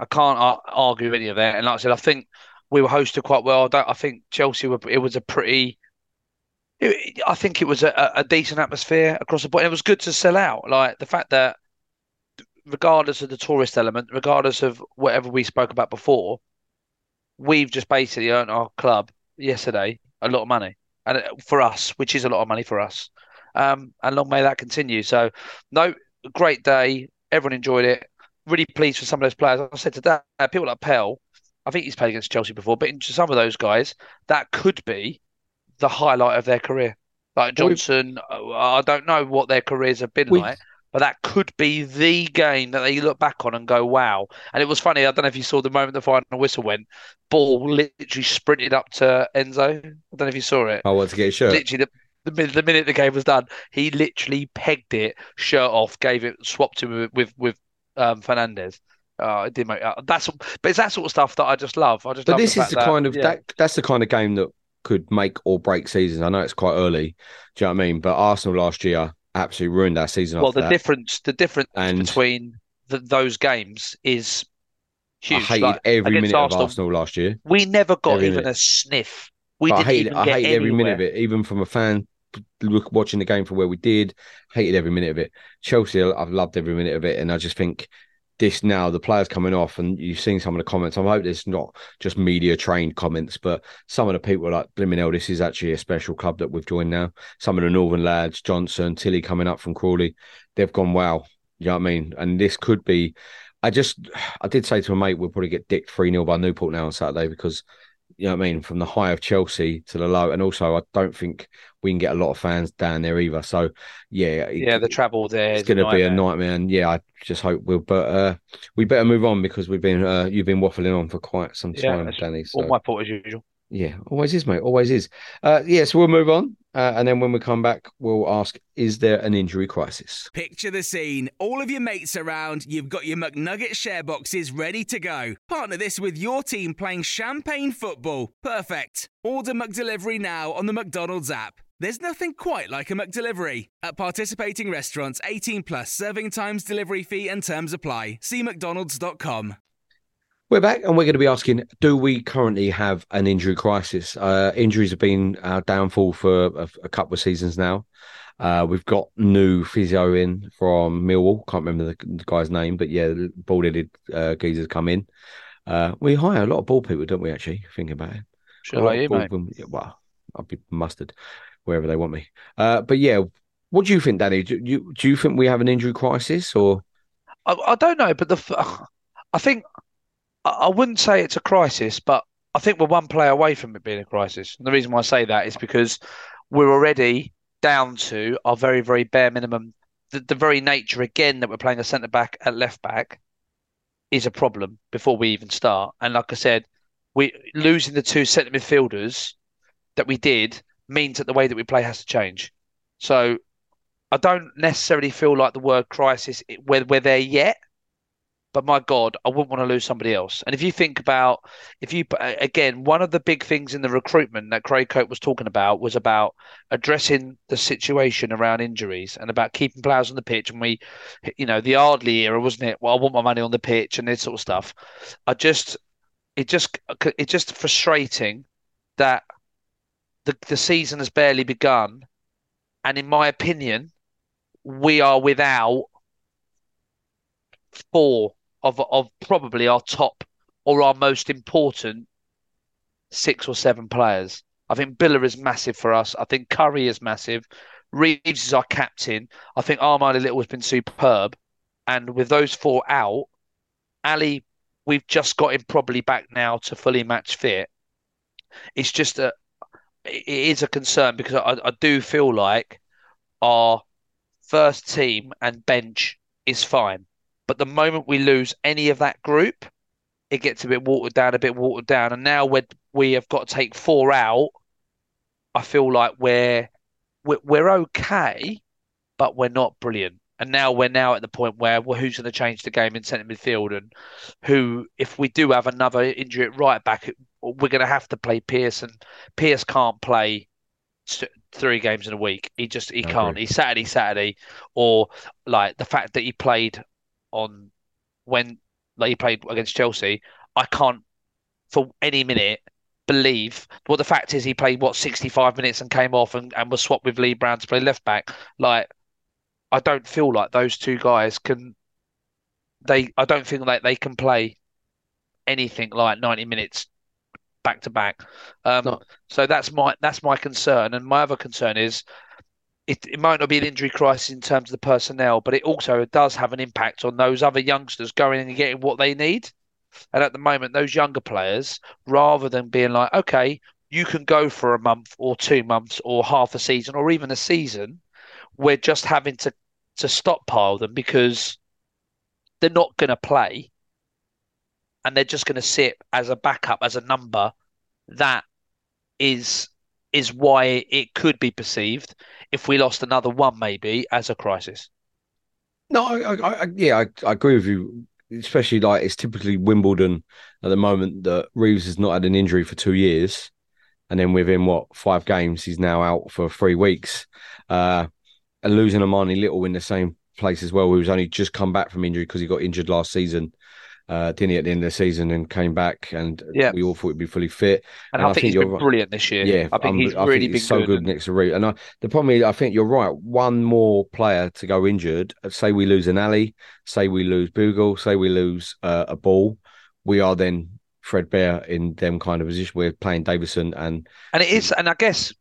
I can't argue any of that. And like I said, I think we were hosted quite well. I. I think Chelsea were. It was a pretty. I think it was a, a decent atmosphere across the board. It was good to sell out. Like the fact that, regardless of the tourist element, regardless of whatever we spoke about before, we've just basically earned our club yesterday a lot of money, and uh, for us, which is a lot of money for us. Um, and long may that continue. So, no, great day. Everyone enjoyed it. Really pleased for some of those players. I said to uh, people like Pell, I think he's played against Chelsea before, but into some of those guys, that could be the highlight of their career. Like Well, we- Johnson, uh, I don't know what their careers have been We- like, but that could be the game that they look back on and go, wow. And it was funny. I don't know if you saw the moment the final whistle went, ball literally sprinted up to Enzo. I don't know if you saw it. I want to get a shirt. Literally, the, the, minute, the minute the game was done, he literally pegged it, shirt off, gave it, swapped him with with, with um, Fernandez. Oh, it did make uh, that's but it's that sort of stuff that I just love. I just But love this the is fact the that- kind of yeah. that that's the kind of game that could make or break seasons. I know it's quite early. Do you know what I mean? But Arsenal last year absolutely ruined our season well, the that. difference the difference And- between the, those games is huge. I hated Like, every minute Arsenal, of Arsenal last year. We never got Every even minute. a sniff. We I didn't hated even I get hated every minute of it, even from a fan look watching the game for where we did. Hated every minute of it. Chelsea, I've loved every minute of it, and I just think this now the players coming off, and you've seen some of the comments. I hope it's not just media trained comments, but some of the people are like, "Blimmin' hell, this is actually a special club that we've joined now." Some of the Northern lads, Johnson, Tilley coming up from Crawley, they've gone wow. You know what I mean? And this could be. I just, I did say to a mate, we'll probably get dicked 3 0 by Newport now on Saturday because you know what I mean, from the high of Chelsea to the low, and also I don't think we can get a lot of fans down there either. So yeah, it- Yeah, the travel there it's going to be a nightmare. and yeah, I just hope we'll. But uh, we better move on because we've been uh, you've been waffling on for quite some time, that's Danny. All my fault as usual. Yeah, always is, mate. Always is. Uh, yeah, so we'll move on, uh, and then when we come back, we'll ask: Is there an injury crisis? Picture the scene. All of your mates around, you've got your McNugget share boxes ready to go. Partner this with your team playing champagne football. Perfect. Order McDelivery now on the McDonald's app. There's nothing quite like a McDelivery. At participating restaurants, 18 plus serving times, delivery fee, and terms apply. See McDonald's.com. We're back, and we're going to be asking: Do we currently have an injury crisis? Uh, injuries have been our downfall for a, a couple of seasons now. Uh, we've got new physio in from Millwall. Can't remember the, the guy's name, but yeah, bald-headed uh, geezer's come in. Uh, we hire a lot of ball people, don't we? Actually, thinking about it. Should A lot I of you, mate? yeah, well, I'll be mustard wherever they want me. Uh, but yeah, what do you think, Danny? Do you do you think we have an injury crisis, or I, I don't know, but the I think I wouldn't say it's a crisis, but I think we're one player away from it being a crisis. And the reason why I say that is because we're already down to our very, very bare minimum. The, the very nature again that we're playing a centre back at left back is a problem before we even start. And like I said, we losing the two centre midfielders that we did means that the way that we play has to change. So I don't necessarily feel like the word crisis we're, we're there yet. But my God, I wouldn't want to lose somebody else. And if you think about, if you again, one of the big things in the recruitment that Craig Cope was talking about was about addressing the situation around injuries and about keeping players on the pitch. And we, you know, the Ardley era, wasn't it? Well, I want my money on the pitch and this sort of stuff. I just, it just, it's just frustrating that the the season has barely begun, and in my opinion, we are without four of of probably our top or our most important six or seven players. I think Biler is massive for us. I think Currie is massive. Reeves is our captain. I think Armani Little has been superb. And with those four out, Ali, we've just got him probably back now to fully match fit. It's just a, it is a concern because I, I do feel like our first team and bench is fine. But the moment we lose any of that group, it gets a bit watered down, a bit watered down. And now we we have got to take four out. I feel like we're we're, we're okay, but we're not brilliant. And now we're now at the point where well, who's going to change the game in centre midfield, and who, if we do have another injury at right back, we're going to have to play Pearce, and Pearce can't play three games in a week. He just he can't. He's Saturday, Saturday, or like the fact that he played on when like he played against Chelsea. I can't for any minute believe. Well, the fact is he played what 65 minutes and came off and, and was swapped with Lee Brown to play left back. Like I don't feel like those two guys can. They I don't think like they can play anything like 90 minutes back to back. Um, No. so that's my that's my concern, and my other concern is it, it might not be an injury crisis in terms of the personnel, but it also does have an impact on those other youngsters going and getting what they need. And at the moment, those younger players, rather than being like, okay, you can go for a month or two months or half a season or even a season, we're just having to to stockpile them because they're not going to play and they're just going to sit as a backup as a number that is is why it could be perceived if we lost another one maybe as a crisis No, I, I, I yeah, I, I agree with you. Especially like it's typically Wimbledon at the moment that Reeves has not had an injury for two years, and then within what five games he's now out for three weeks, uh, and losing Armani Little in the same place as well. Who was only just come back from injury because he got injured last season, uh, didn't he at the end of the season and came back, and Yeah. we all thought he'd be fully fit. and, And I, I think, think he's you're been right. brilliant this year Yeah, I think I'm- he's I really think been he's so good, good next to Reed. And I, the problem is, I think you're right. One more player to go injured. Say we lose an Ali. Say we lose Bugiel. Say we lose uh, a ball. We are then threadbare in them kind of position. We're playing Davison and And it is, and I guess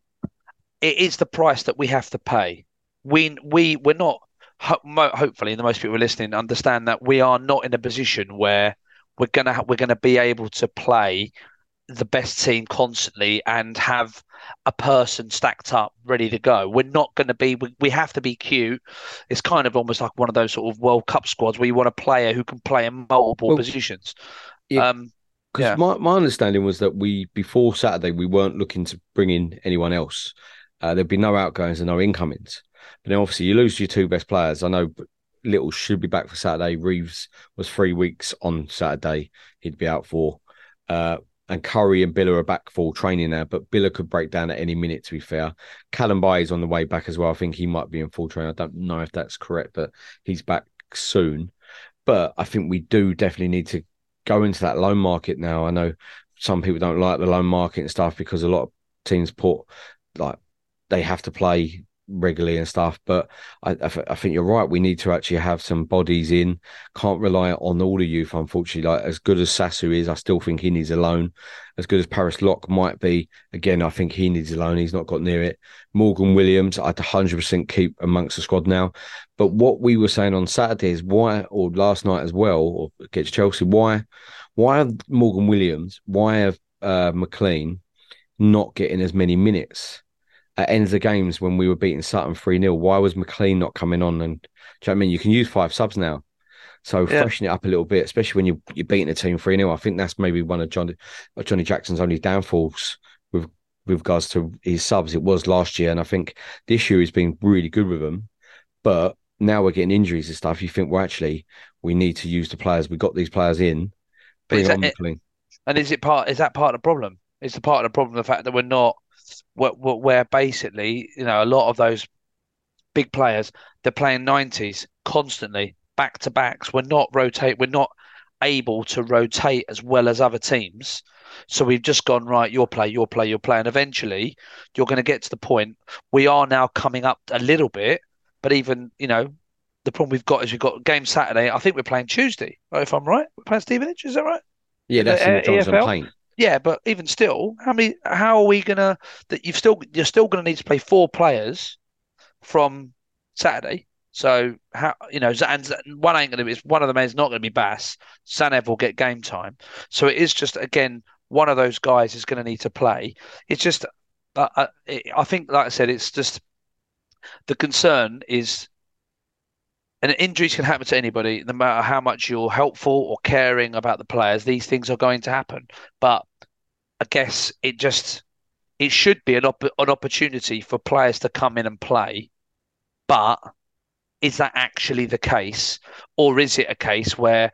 it is the price that we have to pay. We we we're not. Ho- Hopefully, the most people listening understand that we are not in a position where we're gonna we're gonna be able to play the best team constantly and have a person stacked up ready to go. We're not going to be. We, we have to be cute. It's kind of almost like one of those sort of World Cup squads where you want a player who can play in multiple Well, positions. yeah, um, Because Yeah. my, my understanding was that we before Saturday we weren't looking to bring in anyone else. Uh, there'd be no outgoings and no incomings. But then obviously you lose your two best players. I know Little should be back for Saturday. Reeves was three weeks on Saturday. He'd be out for. Uh, and Currie and Biler are back for training now, but Biler could break down at any minute. To be fair, Callum Bay is on the way back as well. I think he might be in full training. I don't know if that's correct, but he's back soon. But I think we do definitely need to go into that loan market now. I know some people don't like the loan market and stuff because a lot of teams put like they have to play regularly and stuff. But I, I, I think you're right. We need to actually have some bodies in. Can't rely on all the youth, unfortunately. Like as good as Sasu is, I still think he needs a loan. As good as Paris Lock might be, again, I think he needs a loan. He's not got near it. Morgan Williams, I'd 100% keep amongst the squad now. But what we were saying on Saturday is why, or last night as well, or against Chelsea, why, why have Morgan Williams, why have uh, McLean not getting as many minutes at ends of games when we were beating Sutton 3 0? Why was McLean not coming on? And do you know what I mean? You can use five subs now. So Yeah. freshen it up a little bit, especially when you, you're beating a team 3 0. I think that's maybe one of Johnny, uh, Johnny Jackson's only downfalls with with regards to his subs. It was last year. And I think this year he's been really good with them. But now we're getting injuries and stuff. You think, well, actually, we need to use the players. We got these players in. Bring on McLean. And is it part? Is that part of the problem? Is the part of the problem the fact that we're not, where, where where basically, you know, a lot of those big players they're playing nineties constantly, back to backs. We're not rotate. We're not able to rotate as well as other teams. So we've just gone right. Your play, your play, your play, and eventually you're going to get to the point. We are now coming up a little bit, but even you know. The problem we've got is we've got game Saturday. I think we're playing Tuesday, if I'm right. We're playing Stevenage, is that right? Yeah, that's in uh, the Johnson EFL? Yeah, but even still, how many? How are we gonna? That you've still you're still gonna need to play four players from Saturday. So how you know? And one ain't gonna be. One of them is not gonna be Bass. Tzanev will get game time. So it is just again one of those guys is gonna need to play. It's just, uh, uh, it, I think, like I said, it's just the concern is. And injuries can happen to anybody, no matter how much you're helpful or caring about the players. These things are going to happen, but I guess it just it should be an op- an opportunity for players to come in and play. But is that actually the case, or is it a case where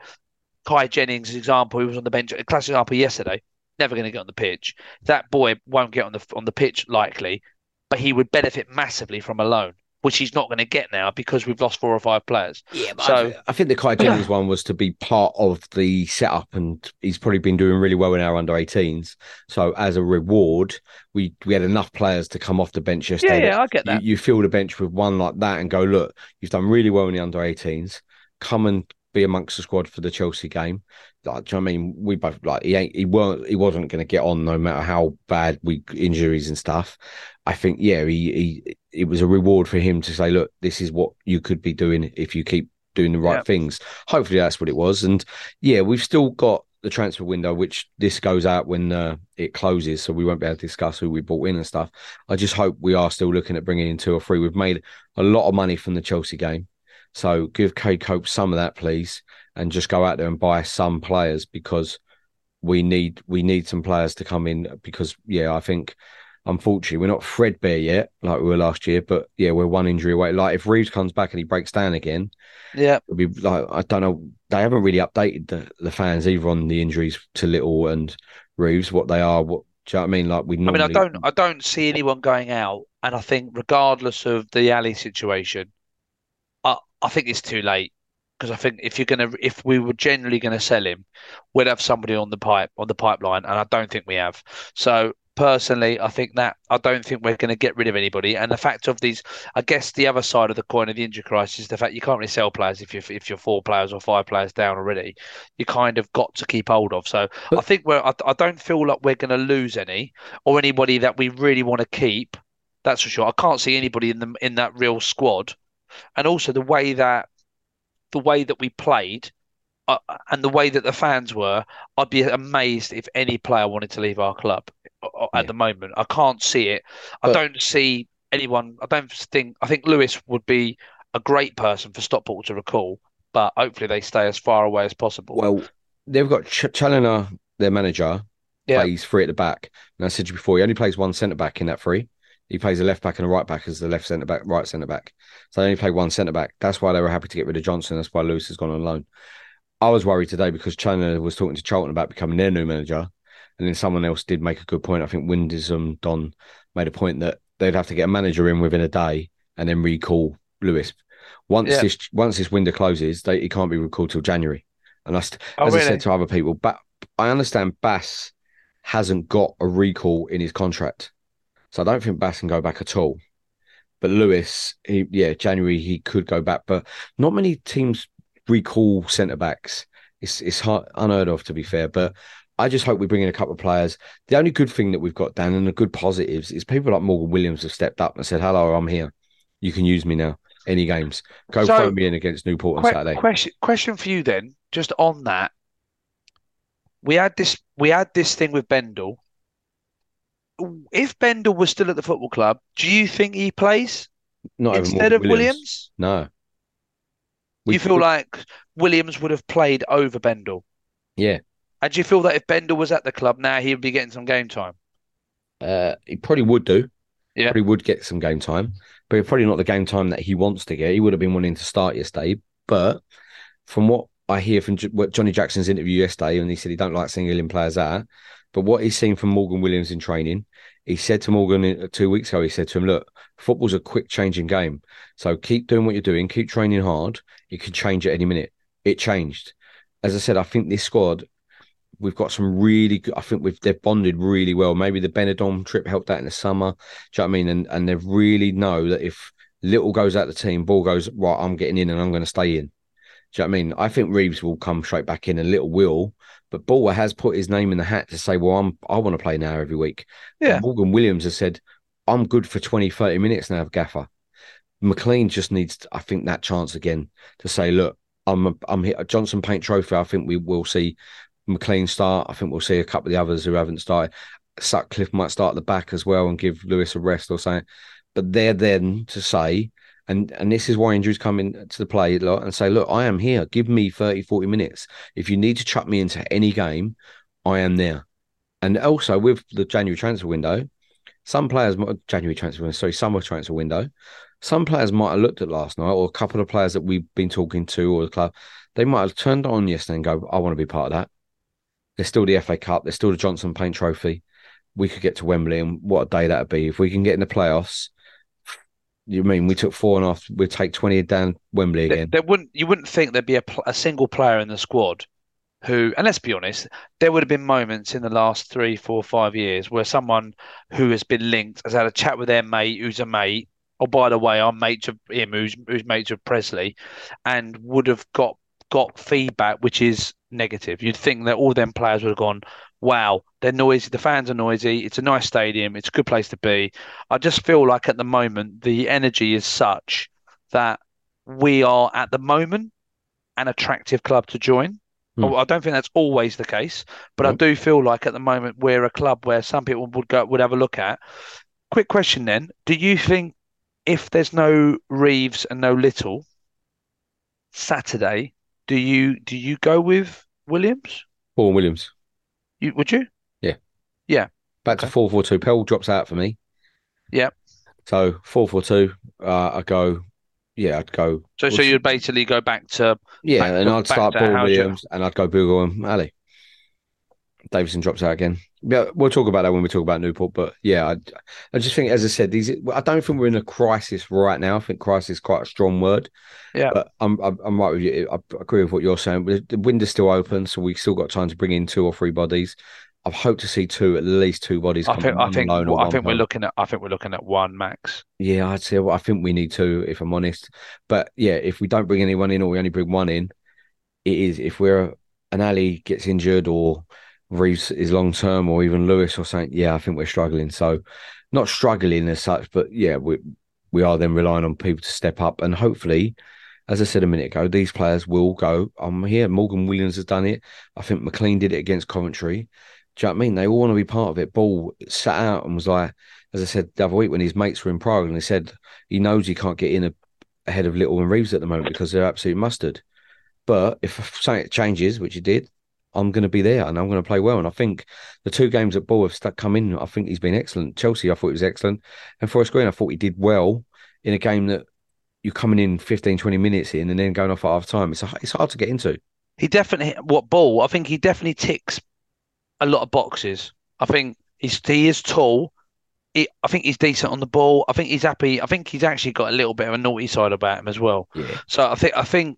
Kai Jennings, example, who was on the bench, a classic example yesterday, never going to get on the pitch. That boy won't get on the on the pitch likely, but he would benefit massively from a loan, which he's not going to get now because we've lost four or five players. Yeah, but So- I, I think the Kai Jennings one was to be part of the setup, and he's probably been doing really well in our under 18s. So as a reward, we we had enough players to come off the bench yesterday. yeah, yeah I get you, that. you fill the bench with one like that and go, look, you've done really well in the under 18s. Come and be amongst the squad for the Chelsea game. Like, do you know what I mean? We both like he ain't he weren't he wasn't going to get on no matter how bad we injuries and stuff. I think yeah, he he it was a reward for him to say, look, this is what you could be doing if you keep doing the right Yeah. things. Hopefully that's what it was. And yeah, we've still got the transfer window, which this goes out when uh, it closes, so we won't be able to discuss who we bought in and stuff. I just hope we are still looking at bringing in two or three. We've made a lot of money from the Chelsea game, so give K Cope some of that, please, and just go out there and buy some players because we need we need some players to come in because yeah, I think unfortunately we're not threadbare yet like we were last year, but yeah, we're one injury away. Like if Reeves comes back and he breaks down again, Yeah, it'll be like I don't know. They haven't really updated the, the fans either on the injuries to Little and Reeves, what they are. What do you know what I mean? Like we Normally... I mean. I don't, I don't see anyone going out, and I think regardless of the Ali situation, I, I think it's too late because I think if you're gonna, if we were generally gonna sell him, we'd have somebody on the pipe on the pipeline, and I don't think we have. So personally, I think that I don't think we're gonna get rid of anybody. And the fact of these, I guess, the other side of the coin of the injury crisis is the fact you can't really sell players if you're if you're four players or five players down already. You kind of got to keep hold of. So I think we're, I, I don't feel like we're gonna lose any or anybody that we really want to keep. That's for sure. I can't see anybody in the in that real squad, and also the way that the way that we played uh, and the way that the fans were, I'd be amazed if any player wanted to leave our club at Yeah. the moment. I can't see it. I don't see anyone. I don't think. I think Lewis would be a great person for Stockport to recall, but hopefully they stay as far away as possible. Well, they've got Ch- Challinor, their manager, Yeah. plays three at the back. And I said to you before, he only plays one centre back in that three. He plays a left back and a right back as the left centre back, right centre back. So they only play one centre back. That's why they were happy to get rid of Johnson. That's why Lewis has gone on loan. I was worried today because Challinor was talking to Charlton about becoming their new manager. And then someone else did make a good point. I think Windism Don made a point that they'd have to get a manager in within a day and then recall Lewis. Once Yeah. this once this window closes, they, he can't be recalled till January. And that's Oh, as I said to other people, but I understand Bass hasn't got a recall in his contract. So I don't think Bass can go back at all. But Lewis, he, yeah, January he could go back, but not many teams recall centre backs. It's it's hard, unheard of to be fair. But I just hope we bring in a couple of players. The only good thing that we've got, Dan, and the good positives is people like Morgan Williams have stepped up and said, "Hello, I'm here. You can use me now. Any games, go So- throw me in against Newport on Que- Saturday." question question for you then, just on that. We had this we had this thing with Bendel. If Bendel was still at the football club, do you think he plays Not instead of Williams? No. Do you feel like Williams would have played over Bendel? Yeah. And do you feel that if Bender was at the club now, he would be getting some game time? Uh, he probably would do. Yeah. Probably would get some game time, but probably not the game time that he wants to get. He would have been wanting to start yesterday. But from what I hear from J- what Johnny Jackson's interview yesterday, and he said he don't like singling players out, but what he's seen from Morgan Williams in training, he said to Morgan uh, two weeks ago, he said to him, "Look, football's a quick changing game, so keep doing what you're doing, keep training hard. It could change at any minute. It changed. As I said, I think this squad we've got some really good. I think we've they've bonded really well. Maybe the Benidorm trip helped that in the summer. Do you know what I mean? And and they really know that if Little goes out the team, ball goes right, I'm getting in and I'm going to stay in. Do you know what I mean? I think Reeves will come straight back in and Little will, but Ball has put his name in the hat to say, well, I'm I want to play now every week. Yeah. Morgan Williams has said, I'm good for 20, 30 minutes now, Gaffer. McLean just needs, I think, that chance again to say, look, I'm a, I'm here. Johnson Paint Trophy. I think we will see McLean start. I think we'll see a couple of the others who haven't started. Sutcliffe might start at the back as well and give Lewis a rest or something. But they're then to say, and and this is why injuries come into the play lot and say, look, I am here. Give me 30, 40 minutes. If you need to chuck me into any game, I am there. And also with the January transfer window, some players, January transfer window, sorry, summer transfer window, some players might have looked at last night, or a couple of players that we've been talking to, or the club, they might have turned on yesterday and go, I want to be part of that. There's still the FA Cup, there's still the Johnson Paint Trophy. We could get to Wembley, and what a day that'd be if we can get in the playoffs. You mean we took four and a half? We'd take twenty down Wembley again. there wouldn't you wouldn't think there'd be a, a single player in the squad who, and let's be honest, there would have been moments in the last three, four, five years where someone who has been linked has had a chat with their mate who's a mate. Oh, by the way, I'm mate of him, who's who's mate to Presley, and would have got got feedback which is negative. You'd think that all them players would have gone, "Wow, they're noisy. The fans are noisy. It's a nice stadium. It's a good place to be." I just feel like at the moment the energy is such that we are at the moment an attractive club to join. Hmm. I I don't think that's always the case, but I do feel like at the moment we're a club where some people would go would have a look at. Quick question then: Do you think if there's no Reeves and no Little Saturday, do you do you go with Williams? Paul Williams You would you? Yeah. Yeah. Back to Okay. four four two. Pell drops out for me. Yep. So four four two. Uh, I go. Yeah, I'd go. So so you'd basically go back to Yeah, back- and I'd start to Paul Williams, and I'd go Bugiel and Ali. Davison drops out again. Yeah, we'll talk about that when we talk about Newport. But yeah, I, I just think, as I said, these. I don't think we're in a crisis right now. I think crisis is quite a strong word. Yeah. but I'm I'm, I'm right with you. I agree with what you're saying. The window's still open, so we've still got time to bring in two or three bodies. I hope to see two, at least two bodies. I think I think or I think we're looking at I think we're looking at one max. Yeah, I'd say. Well, I think we need two, if I'm honest. But yeah, if we don't bring anyone in, or we only bring one in, it is if we're an Ali gets injured, or Reeves is long term, or even Lewis or something. Yeah, I think we're struggling. So, not struggling as such, but yeah, we we are then relying on people to step up, and hopefully, as I said a minute ago, these players will go. I'm here. Morgan Williams has done it. I think McLean did it against Coventry. Do you know what I mean? They all want to be part of it. Ball sat out and was like, as I said the other week when his mates were in Prague, and he said he knows he can't get in a, ahead of Little and Reeves at the moment because they're absolute mustard. But if something changes, which it did, I'm going to be there and I'm going to play well. And I think the two games that Ball have stuck come in, I think he's been excellent. Chelsea, I thought he was excellent. And Forest Green, I thought he did well in a game that you're coming in 15, 20 minutes in and then going off at half time. It's, it's hard to get into. He definitely, what Ball, I think he definitely ticks a lot of boxes. I think he's he is tall. He, I think he's decent on the ball. I think he's happy. I think he's actually got a little bit of a naughty side about him as well. Yeah. So I think I think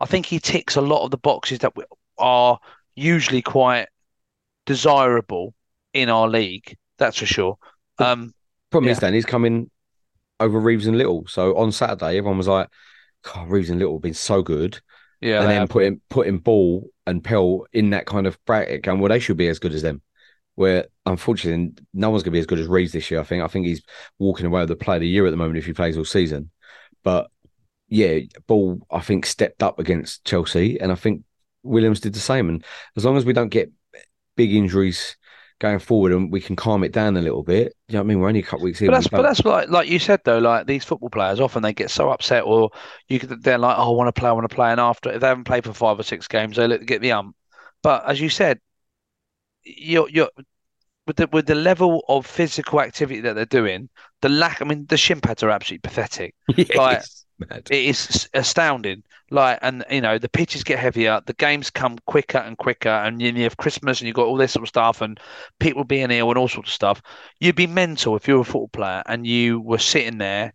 I think he ticks a lot of the boxes that are usually quite desirable in our league. That's for sure. Um, Problem Yeah. is, then he's coming over Reeves and Little. So on Saturday, everyone was like, God, Reeves and Little have been so good. yeah, and then putting putting Ball and Pell in that kind of bracket and well, they should be as good as them. Where unfortunately, no one's going to be as good as Reeves this year. I think. I think he's walking away with the player of the year at the moment if he plays all season. But yeah, Ball I think stepped up against Chelsea, and I think Williams did the same. And as long as we don't get big injuries going forward and we can calm it down a little bit, you know what I mean? We're only a couple weeks in. But that's but that's like like you said though, like these football players often they get so upset or you could they're like, oh, I want to play, I want to play, and after if they haven't played for five or six games, they get the ump. But as you said, you're you're with the with the level of physical activity that they're doing, the lack. I mean, the shin pads are absolutely pathetic. Yeah, like-. It is astounding. Like, and you know, the pitches get heavier, the games come quicker and quicker, and you have Christmas and you've got all this sort of stuff, and people being ill and all sorts of stuff. You'd be mental if you were a football player and you were sitting there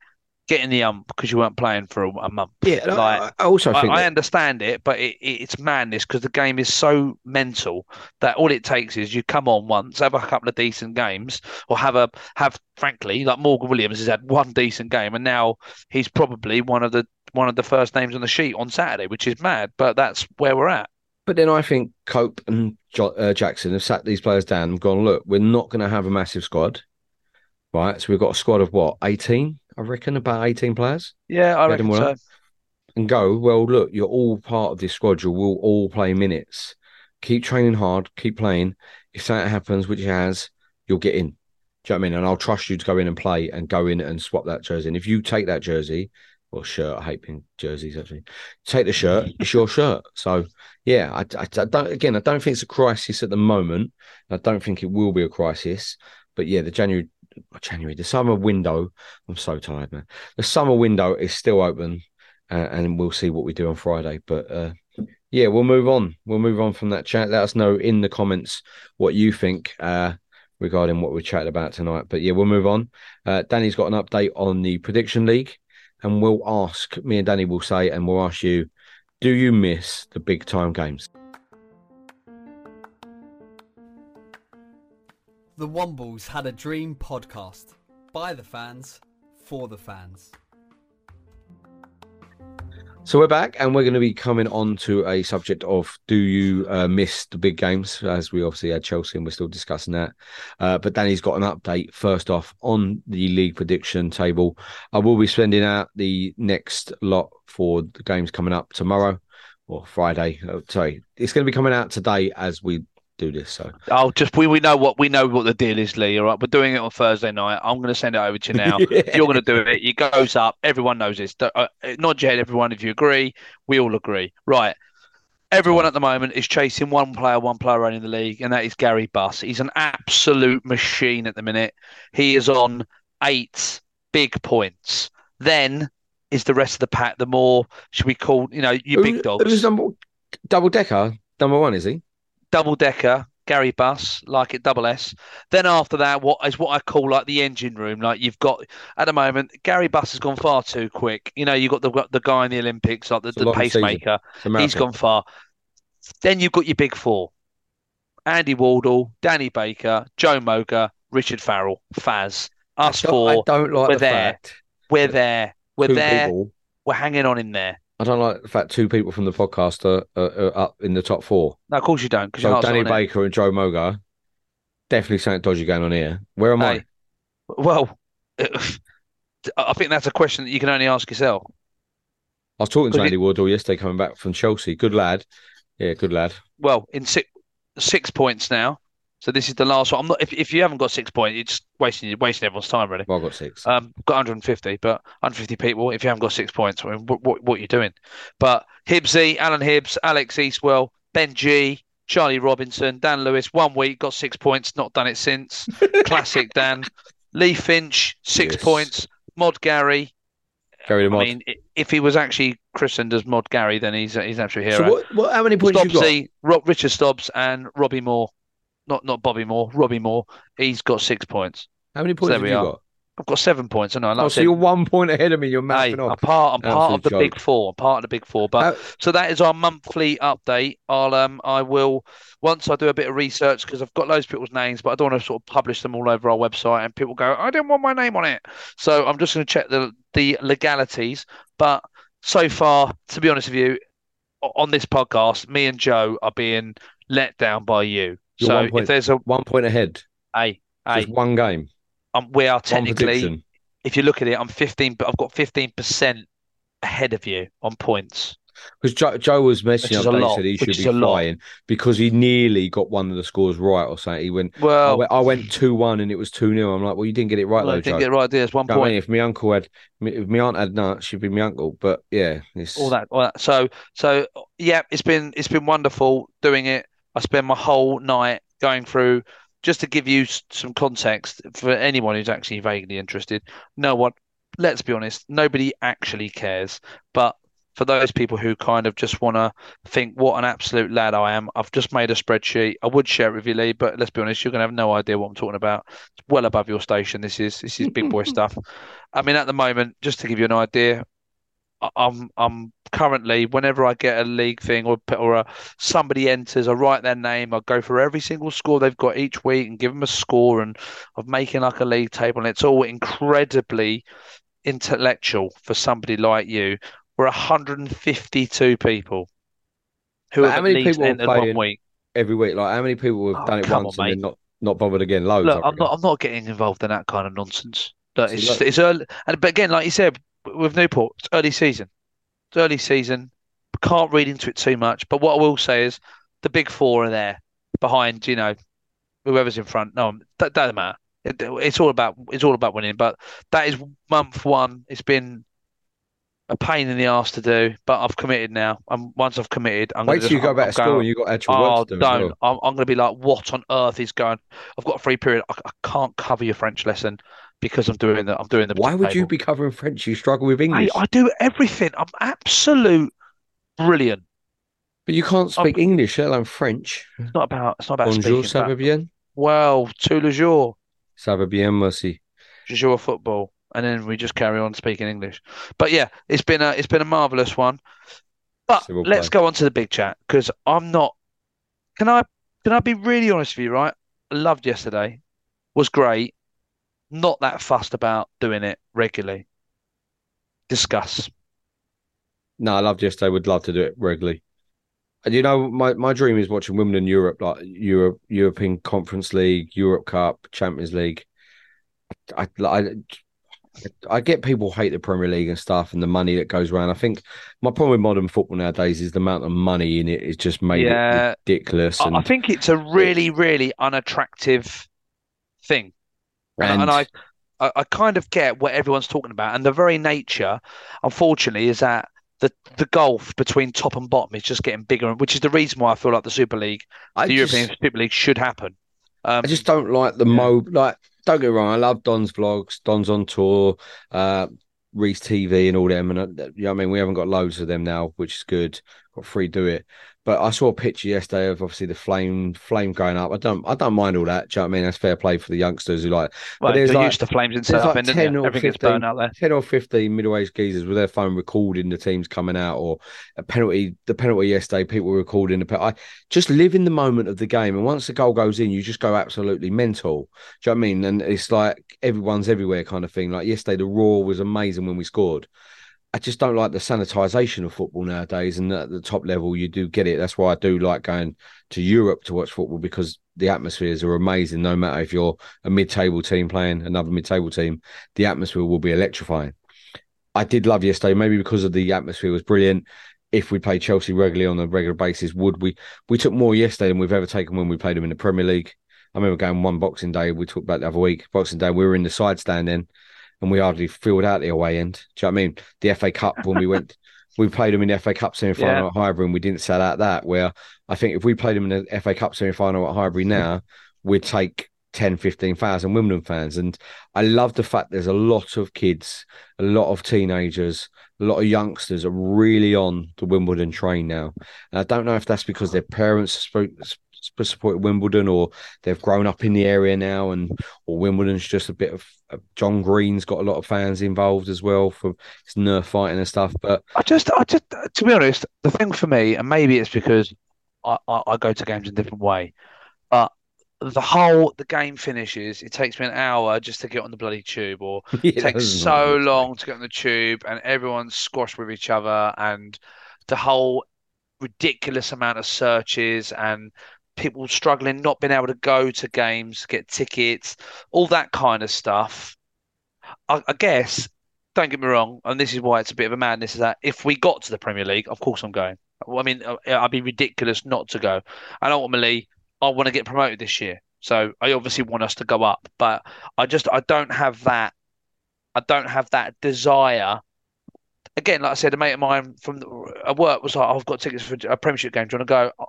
getting the ump because you weren't playing for a, a month. yeah, like, I, also I, think I that- understand it, but it, it, it's madness because the game is so mental that all it takes is you come on once, have a couple of decent games, or have a have frankly like Morgan Williams has had one decent game, and now he's probably one of the one of the first names on the sheet on Saturday, which is mad, but that's where we're at. But then I think Cope and jo- uh, Jackson have sat these players down and gone, look, we're not going to have a massive squad, right? So we've got a squad of what, 18? I reckon about 18 players Yeah, I reckon so. and go, well, look, you're all part of this squad. You will all play minutes. Keep training hard, keep playing. If something happens, which it has, you'll get in. Do you know what I mean? And I'll trust you to go in and play and go in and swap that jersey. And if you take that jersey or shirt, I hate pink jerseys actually. Take the shirt, it's your shirt. So yeah, I, I, I don't. Again, I don't think it's a crisis at the moment. I don't think it will be a crisis. But yeah, the January, January, the summer window. I'm so tired, man. The summer window is still open, uh, and we'll see what we do on Friday. But uh, yeah, we'll move on. We'll move on from that chat. Let us know in the comments what you think uh, regarding what we chatted about tonight. But yeah, we'll move on. Uh, Danny's got an update on the prediction league, and we'll ask me and Danny will say, and we'll ask you, do you miss the big time games? The Wombles had a dream podcast by the fans for the fans. So we're back, and we're going to be coming on to a subject of do you uh, miss the big games? As we obviously had Chelsea, and we're still discussing that. Uh, but Danny's got an update first off on the league prediction table. I will be sending out the next lot for the games coming up tomorrow or Friday. Uh, sorry, it's going to be coming out today as we do this. So Oh, just we, we know what we know what the deal is, Lee. All right, we're doing it on Thursday night. I'm going to send it over to you now. You're going to do it. It goes up. Everyone knows this. Uh, not yet. Everyone, if you agree, we all agree. Right. Everyone at the moment is chasing one player, one player only in the league, and that is Gary Buss. He's an absolute machine at the minute. He is on eight big points. Then is the rest of the pack. The more should we call, you know, your big dogs Who's number double decker? Number one is he? Double decker, Gary Buss, like it double S. Then after that, what is what I call like the engine room. Like you've got at the moment, Gary Buss has gone far too quick. You know, you've got the the guy in the Olympics, like the, the pacemaker. He's gone far. Then you've got your big four: Andy Wardle, Danny Baker, Joe Moga, Richard Farrell, Faz. Us I don't- I four, don't like we're the there. fact we're there. We're there. people- We're hanging on in there. I don't like the fact two people from the podcast are, are, are up in the top four. No, of course you don't, So you're Danny on it. Baker and Joe Moga, definitely something dodgy going on here. Where am I? Well, I think that's a question that you can only ask yourself. I was talking to Andy Wardle yesterday coming back from Chelsea. Good lad. Yeah, good lad. Well, in six six points now. So this is the last one. I'm not. If, if you haven't got six points, you're just wasting wasting everyone's time, really. Well, I got six. Um, got 150, but 150 people. If you haven't got six points, I mean, what what, what are you doing? But Hibbsy, Alan Hibbs, Alex Eastwell, Ben G, Charlie Robinson, Dan Lewis. One week got six points. Not done it since. Classic Dan. Lee Finch six Yes. points. Mod Gary. Carry the I mean, if he was actually christened as Mod Gary, then he's he's an absolute hero. so what, what? How many points you got? Stobbsy, Ro- Richard Stobbs, and Robbie Moore. Not not Bobby Moore, Robbie Moore. He's got six points. How many points there have you are. got? I've got seven points. I know. Like Oh, so said, you're one point ahead of me. You're hey, mapping I'm off. part. I'm part of the big four. I'm part of the big four. But so that is our monthly update. I'll um I will once I do a bit of research because I've got loads of people's names, but I don't want to sort of publish them all over our website and people go, I don't want my name on it. So I'm just going to check the the legalities. But so far, to be honest with you, on this podcast, me and Joe are being let down by you. You're so one if there's a One point ahead. a a one game. um, we are technically if you look at it, I'm 15, but I've got 15% ahead of you on points. Because Joe, Joe was Which messaging up. He lot, said he should be lot. flying because he nearly got one of the scores right or something. He went. I Well, went, I went two one and it was two 0 I'm like, well, you didn't get it right well, I though, didn't Joe. get it right there. It's one You I point. mean? If my uncle had, if my aunt had nut, she'd be my uncle. But yeah, it's All that, all that. So, so yeah, it's been it's been wonderful doing it. I spend my whole night going through. Just to give you some context for anyone who's actually vaguely interested, no one, let's be honest, nobody actually cares. But for those people who kind of just want to think what an absolute lad I am, I've just made a spreadsheet. I would share it with you, Lee, but let's be honest, you're gonna have no idea what I'm talking about. It's well above your station. This is this is big boy stuff. I mean, at the moment, just to give you an idea, I'm I'm currently whenever I get a league thing or or a, somebody enters, I write their name. I go through every single score they've got each week and give them a score and of making like a league table, and it's all incredibly intellectual for somebody like you. We're 152 people who But have how many people entered one week. every week. Like how many people have Oh, done it once on, and then not not bothered again? Loads. Look, I'm not I'm not getting involved in that kind of nonsense. Look, See, it's look- it's early, and but again, like you said with Newport, it's early season. It's early season. Can't read into it too much. But what I will say is the big four are there behind, you know, whoever's in front. No, that doesn't matter. It, it's all about it's all about winning. But that is month one. It's been a pain in the ass to do, but I've committed now. And once I've committed, I'm Wait gonna you go I'm- back I'm to school going- and you got actual Oh, work to do. Don't. well. I'm, I'm going to be like, what on earth is going? I've got a free period. I, I can't cover your French lesson because I'm doing the I'm doing the. Why would you be covering French? You struggle with English, I do everything. I'm absolute brilliant. but you can't speak English, let alone French. It's not about. It's not about Bonjour, speaking. ça va bien? well, tout le jour, Ça va bien, merci. au football, and then we just carry on speaking English. But yeah, it's been a it's been a marvelous one. But Civil let's play. go on to the big chat because I'm not. Can I can I be really honest with you? Right, I loved yesterday. Was great. Not that fussed about doing it regularly. Discuss. No, I loved yesterday. Would love to do it regularly. And you know, my, my dream is watching women in Europe, like Europe, European Conference League, Europe Cup, Champions League. I, I, I get people hate the Premier League and stuff and the money that goes around. I think my problem with modern football nowadays is the amount of money in it is just made Yeah. it ridiculous. And, I think it's a really, really unattractive thing. And, and I, I, I kind of get what everyone's talking about, and the very nature, unfortunately, is that the the gulf between top and bottom is just getting bigger, which is the reason why I feel like the Super League, I the just- European Super League, should happen. Um, I just don't like the Yeah. mo like don't get me wrong, I love Don's vlogs, Don's on tour, uh Reese TV and all them and uh, you know I mean we haven't got loads of them now, which is good. Got free do it. But I saw a picture yesterday of obviously the flame flame going up. I don't I don't mind all that. Do you know what I mean? That's fair play for the youngsters who like well, there's you're like- used to flames in there's South like 10 or it? Everything gets 15 out there. 10 or 15 middle-aged geezers with their phone recording the teams coming out or a penalty the penalty yesterday people were recording the penalty. I just live in the moment of the game and once the goal goes in you just go absolutely mental do you know what I mean and it's like everyone's everywhere kind of thing like yesterday the roar was amazing when we scored I just don't like the sanitization of football nowadays and at the top level you do get it that's why I do like going to Europe to watch football because the atmospheres are amazing no matter if you're a mid-table team playing another mid-table team the atmosphere will be electrifying I did love yesterday, maybe because of the atmosphere was brilliant. If we played Chelsea regularly on a regular basis, would we? We took more yesterday than we've ever taken when we played them in the Premier League. I remember going one Boxing Day. We talked about the other week. Boxing Day, we were in the side stand then, and we hardly filled out the away end. Do you know what I mean? The FA Cup when we went, we played them in the FA Cup semi final Yeah. at Highbury, and we didn't sell out that. Where I think if we played them in the FA Cup semi final at Highbury now, we'd take 10, 15,000 Wimbledon fans. And I love the fact there's a lot of kids, a lot of teenagers, a lot of youngsters are really on the Wimbledon train now. And I don't know if that's because their parents sp- sp- supported Wimbledon or they've grown up in the area now and or Wimbledon's just a bit of uh, John Green's got a lot of fans involved as well for his nerf fighting and stuff. But I just, I just, to be honest, the thing for me, and maybe it's because I, I, I go to games in a different way, but the whole the game finishes, it takes me an hour just to get on the bloody tube, or yeah, it takes so matter. long to get on the tube, and everyone's squashed with each other, and the whole ridiculous amount of searches and people struggling not being able to go to games, get tickets, all that kind of stuff. I, I guess, don't get me wrong, and this is why it's a bit of a madness, is that if we got to the Premier League, of course I'm going. I mean, uh, I'd be ridiculous not to go. And ultimately, I want to get promoted this year. So I obviously want us to go up, but I just I don't have that I don't have that desire. Again, like I said, a mate of mine from the, at work was like, "I've got tickets for a Premiership game. Do you want to go?" Oh,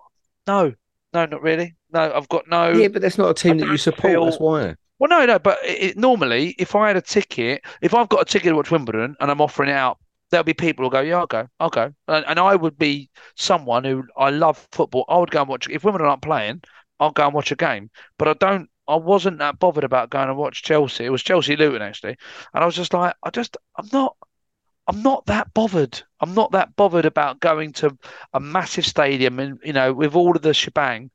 No, no, not really. No, I've got no. Yeah, but that's not a team that you support. feel- That's why. Well, no, no, but it, it- normally, if I had a ticket, if I've got a ticket to watch Wimbledon and I'm offering it out, there'll be people who go, "Yeah, I'll go, I'll go," and, and I would be someone who I love football. I would go and watch. If Wimbledon aren't playing, I'll go and watch a game. But I don't. I wasn't that bothered about going and watch Chelsea. It was Chelsea Luton actually, and I was just like, I just, I'm not. I'm not that bothered. I'm not that bothered about going to a massive stadium and you know with all of the shebang,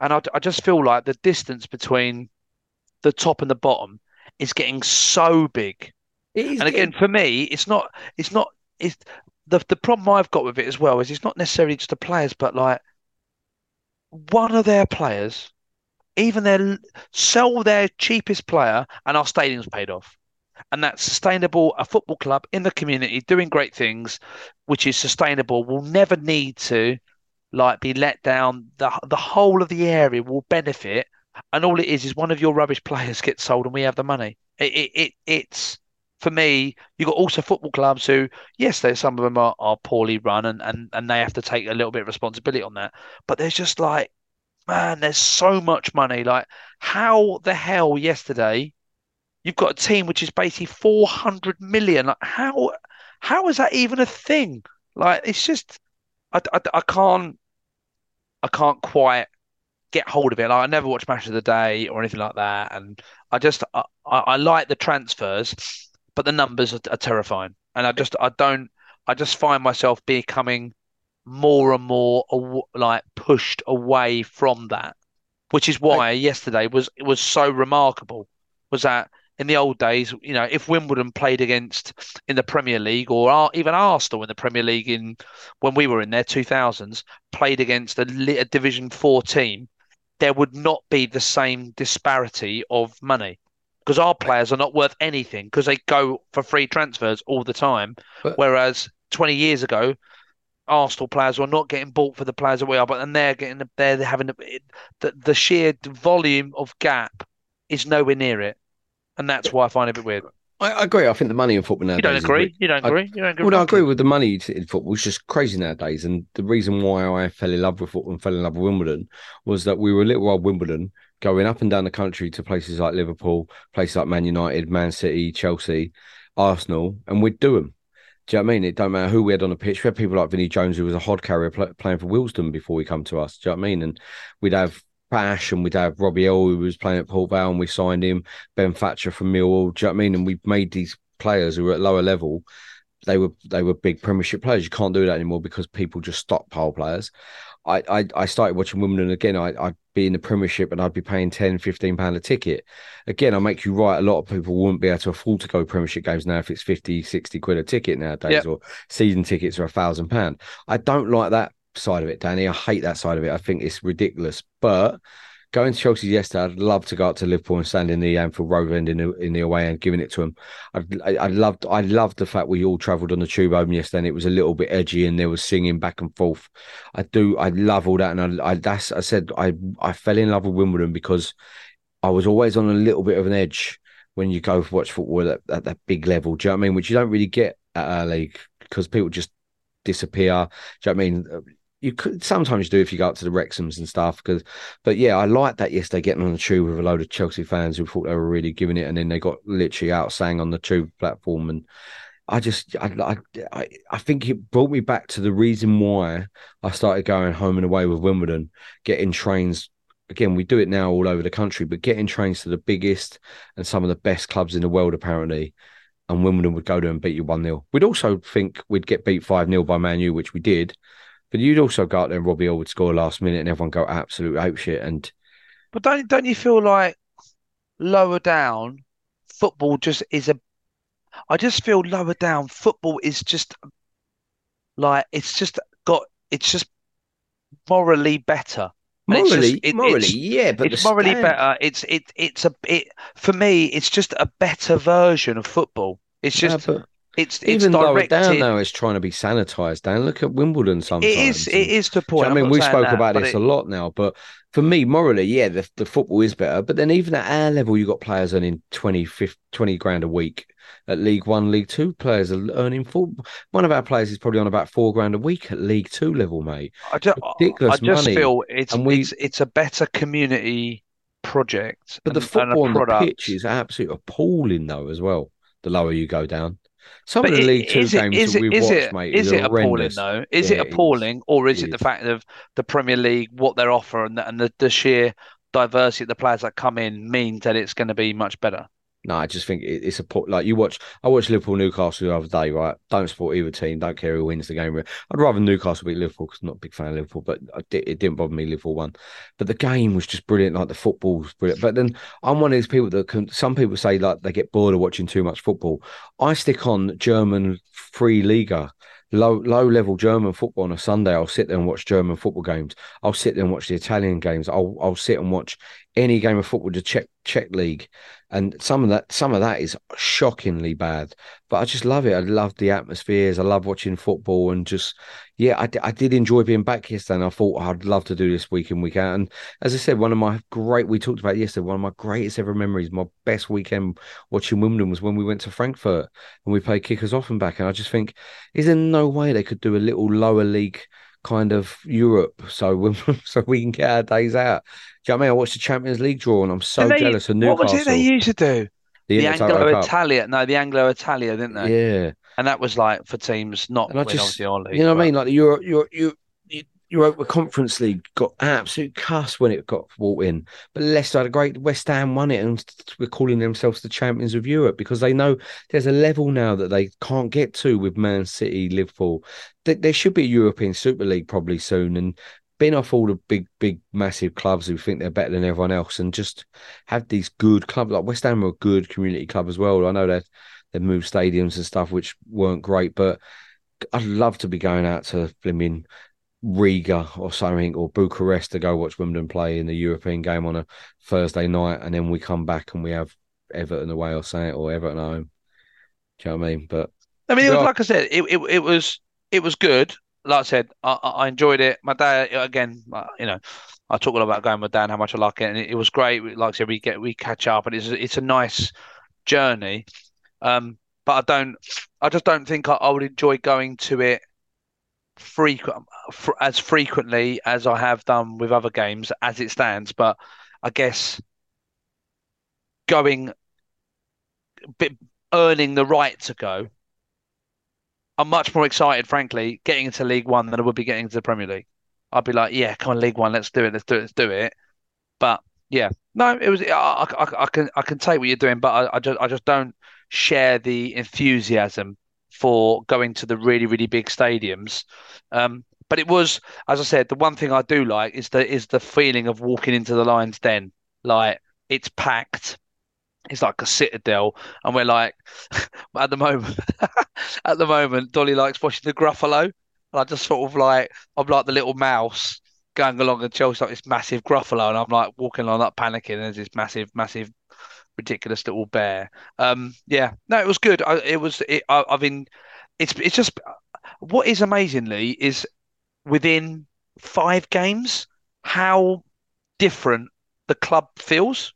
and I, I just feel like the distance between the top and the bottom is getting so big. And again, for me, it's not. It's not. It's the the problem I've got with it as well is it's not necessarily just the players, but like one of their players, even their sell their cheapest player, and our stadium's paid off. And that's sustainable. A football club in the community doing great things, which is sustainable, will never need to like be let down. The the whole of the area will benefit, and all it is is one of your rubbish players gets sold, and we have the money. It it, it it's for me. You've got also football clubs who, yes, there's some of them are, are poorly run, and, and and they have to take a little bit of responsibility on that. But there's just like, man, there's so much money. Like, how the hell yesterday? You've got a team which is basically 400 million. Like, how how is that even a thing? Like, it's just, I, I, I can't, I can't quite get hold of it. Like, I never watch Match of the Day or anything like that, and I just, I, I, I like the transfers, but the numbers are, are terrifying, and I just, I don't, I just find myself becoming more and more aw- like pushed away from that, which is why yesterday was was so remarkable. Was that in the old days, you know, if Wimbledon played against in the Premier League or even Arsenal in the Premier League in when we were in their 2000s played against a, a Division 4 team, there would not be the same disparity of money because our players are not worth anything because they go for free transfers all the time. But- Whereas 20 years ago, Arsenal players were not getting bought for the players that we are, but then they're getting they're having the, the sheer volume of gap is nowhere near it, and that's why I find it a bit weird. I, I agree. I think the money in football nowadays. You don't agree? ri- You don't I- agree? You don't agree? Well, no, I agree with the money in football. It's just crazy nowadays. And the reason why I fell in love with football and fell in love with Wimbledon was that we were a little while Wimbledon going up and down the country to places like Liverpool, places like Man United, Man City, Chelsea, Arsenal, and we'd do them. Do you know what I mean? It don't matter who we had on the pitch. We had people like Vinnie Jones, who was a hod carrier pl- playing for Wealdstone before we come to us. Do you know what I mean? And we'd have Bash and we'd have Robbie Earle, who was playing at Port Vale, and we signed him. Ben Thatcher from Millwall. Do you know what I mean? And we made these players who were at lower level. They were they were big Premiership players. You can't do that anymore because people just stockpile players. I, I, I started watching Wimbledon again. I, I'd be in the Premiership and I'd be paying 10, 15 pound a ticket. Again, I make you right. A lot of people wouldn't be able to afford to go Premiership games now if it's 50, 60 quid a ticket nowadays, Yep. or season tickets are a thousand pound. I don't like that side of it, Danny. I hate that side of it. I think it's ridiculous. But going to Chelsea yesterday, I'd love to go up to Liverpool and stand in the Anfield Road end in the, in the away and giving it to them. I, I loved I loved the fact we all travelled on the tube home yesterday. And it was a little bit edgy and there was singing back and forth. I do I love all that, and I, I that's I said I I fell in love with Wimbledon because I was always on a little bit of an edge when you go watch football at, at that big level. Do you know what I mean? Which you don't really get at our league because people just disappear. Do you know what I mean? You could sometimes do if you go up to the Wrexhams and stuff. Because, but yeah, I liked that yesterday getting on the tube with a load of Chelsea fans who thought they were really giving it, and then they got literally out sang on the tube platform, and I just, I, I, I think it brought me back to the reason why I started going home and away with Wimbledon, getting trains. Again, we do it now all over the country, but getting trains to the biggest and some of the best clubs in the world, apparently, and Wimbledon would go there and beat you 1 0. We'd also think we'd get beat 5 0 by Man U, which we did. But you'd also go out there and Robbie Hall would score last minute and everyone go absolute ape shit. And But don't don't you feel like lower down football just is a I just feel lower down football is just like it's just got it's just morally better. And morally, just- it- morally, yeah, but it's morally stand- better. It's it it's a it for me. It's just a better version of football. It's Yeah, just but it's it's even lower down now, it's trying to be sanitized. Dan, look at Wimbledon sometimes. It is it is the Do you point. know I mean, we spoke that, about this it- a lot now, but for me, morally, yeah, the, the football is better. But then even at our level, you got players earning 20, 50, 20 grand a week. At League One, League Two, players are earning four. One of our players is probably on about four grand a week at League Two level, mate. I just, ridiculous I just money. feel it's And we- it's it's a better community project. But the and- a football on the product. pitch is absolutely appalling, though, as well. The lower you go down, some But of the League Two is it- games is that we've watched, it- mate, is is it appalling though? Is Yeah, it it is. appalling, or is It the fact of the Premier League, what they're offering, and the, the sheer diversity of the players that come in means that it's going to be much better? No, I just think it's a like you watch. I watched Liverpool Newcastle the other day. Right, don't support either team. Don't care who wins the game. I'd rather Newcastle beat Liverpool because I'm not a big fan of Liverpool, but it didn't bother me. Liverpool won, but the game was just brilliant. Like the football was brilliant. But then I'm one of these people that can. Some people say like they get bored of watching too much football. I stick on German free Liga. Low low level German football on a Sunday. I'll sit there and watch German football games. I'll sit there and watch the Italian games. I'll I'll sit and watch any game of football, the Czech Czech league, and some of that some of that is shockingly bad. But I just love it. I love the atmospheres. I love watching football, and just yeah, I, I did enjoy being back yesterday. And I thought I'd love to do this week in week out. And as I said, one of my great we talked about yesterday. One of my greatest ever memories, my best weekend watching Wimbledon was when we went to Frankfurt and we played Kickers Offenbach. And I just think, is there no way they could do a little lower league? Kind of Europe, so we, so we can get our days out. Do you know what I mean? I watched the Champions League draw, and I'm so they- jealous of Newcastle. What Newcastle. was it they used to do? the The Anglo Cup. Italia, no, the Anglo Italia, didn't they? Yeah, And that was like for teams not and I with just, league. you know what but- I mean? Like the Euro, Euro, Euro, Europa Conference League got absolute cuss when it got brought in, but Leicester had a great. West Ham won it, and we're calling themselves the champions of Europe because they know there's a level now that they can't get to with Man City, Liverpool. There, should be a European Super League probably soon, and been off all the big, big, massive clubs who think they're better than everyone else, and just have these good clubs like West Ham are a good community club as well. I know that they moved stadiums and stuff which weren't great, but I'd love to be going out to Fleming. Riga or something or Bucharest to go watch Wimbledon play in the European game on a Thursday night, and then we come back and we have Everton away or something or Everton at home. Do you know what I mean? But I mean, it was, like I said, it, it it was it was good. Like I said, I, I I enjoyed it. My dad, again, uh, you know, I talk a lot about going with Dan, how much I like it, and it, it was great. Like I said, we get we catch up, and it's it's a nice journey. Um, but I don't, I just don't think I, I would enjoy going to it frequent fr as frequently as I have done with other games as it stands. But I guess going, bit, earning the right to go. I'm much more excited, frankly, getting into League One than I would be getting into the Premier League. I'd be like, yeah, come on, League One, let's do it, let's do it, let's do it. But yeah, no, it was. I, I, I can I can take what you're doing, but I, I just I just don't share the enthusiasm for going to the really really big stadiums. Um, but it was, as I said, the one thing I do like is the is the feeling of walking into the Lions Den. Like it's packed. It's like a citadel, and we're like, at the moment, at the moment, Dolly likes watching the Gruffalo, and I just sort of like, I'm like the little mouse going along and Chelsea like this massive Gruffalo, and I'm like walking along, like panicking, and there's this massive, massive, ridiculous little bear. Um, yeah, no, it was good. I, it was. It, I, I mean, it's it's just what is amazingly is within five games how different the club feels,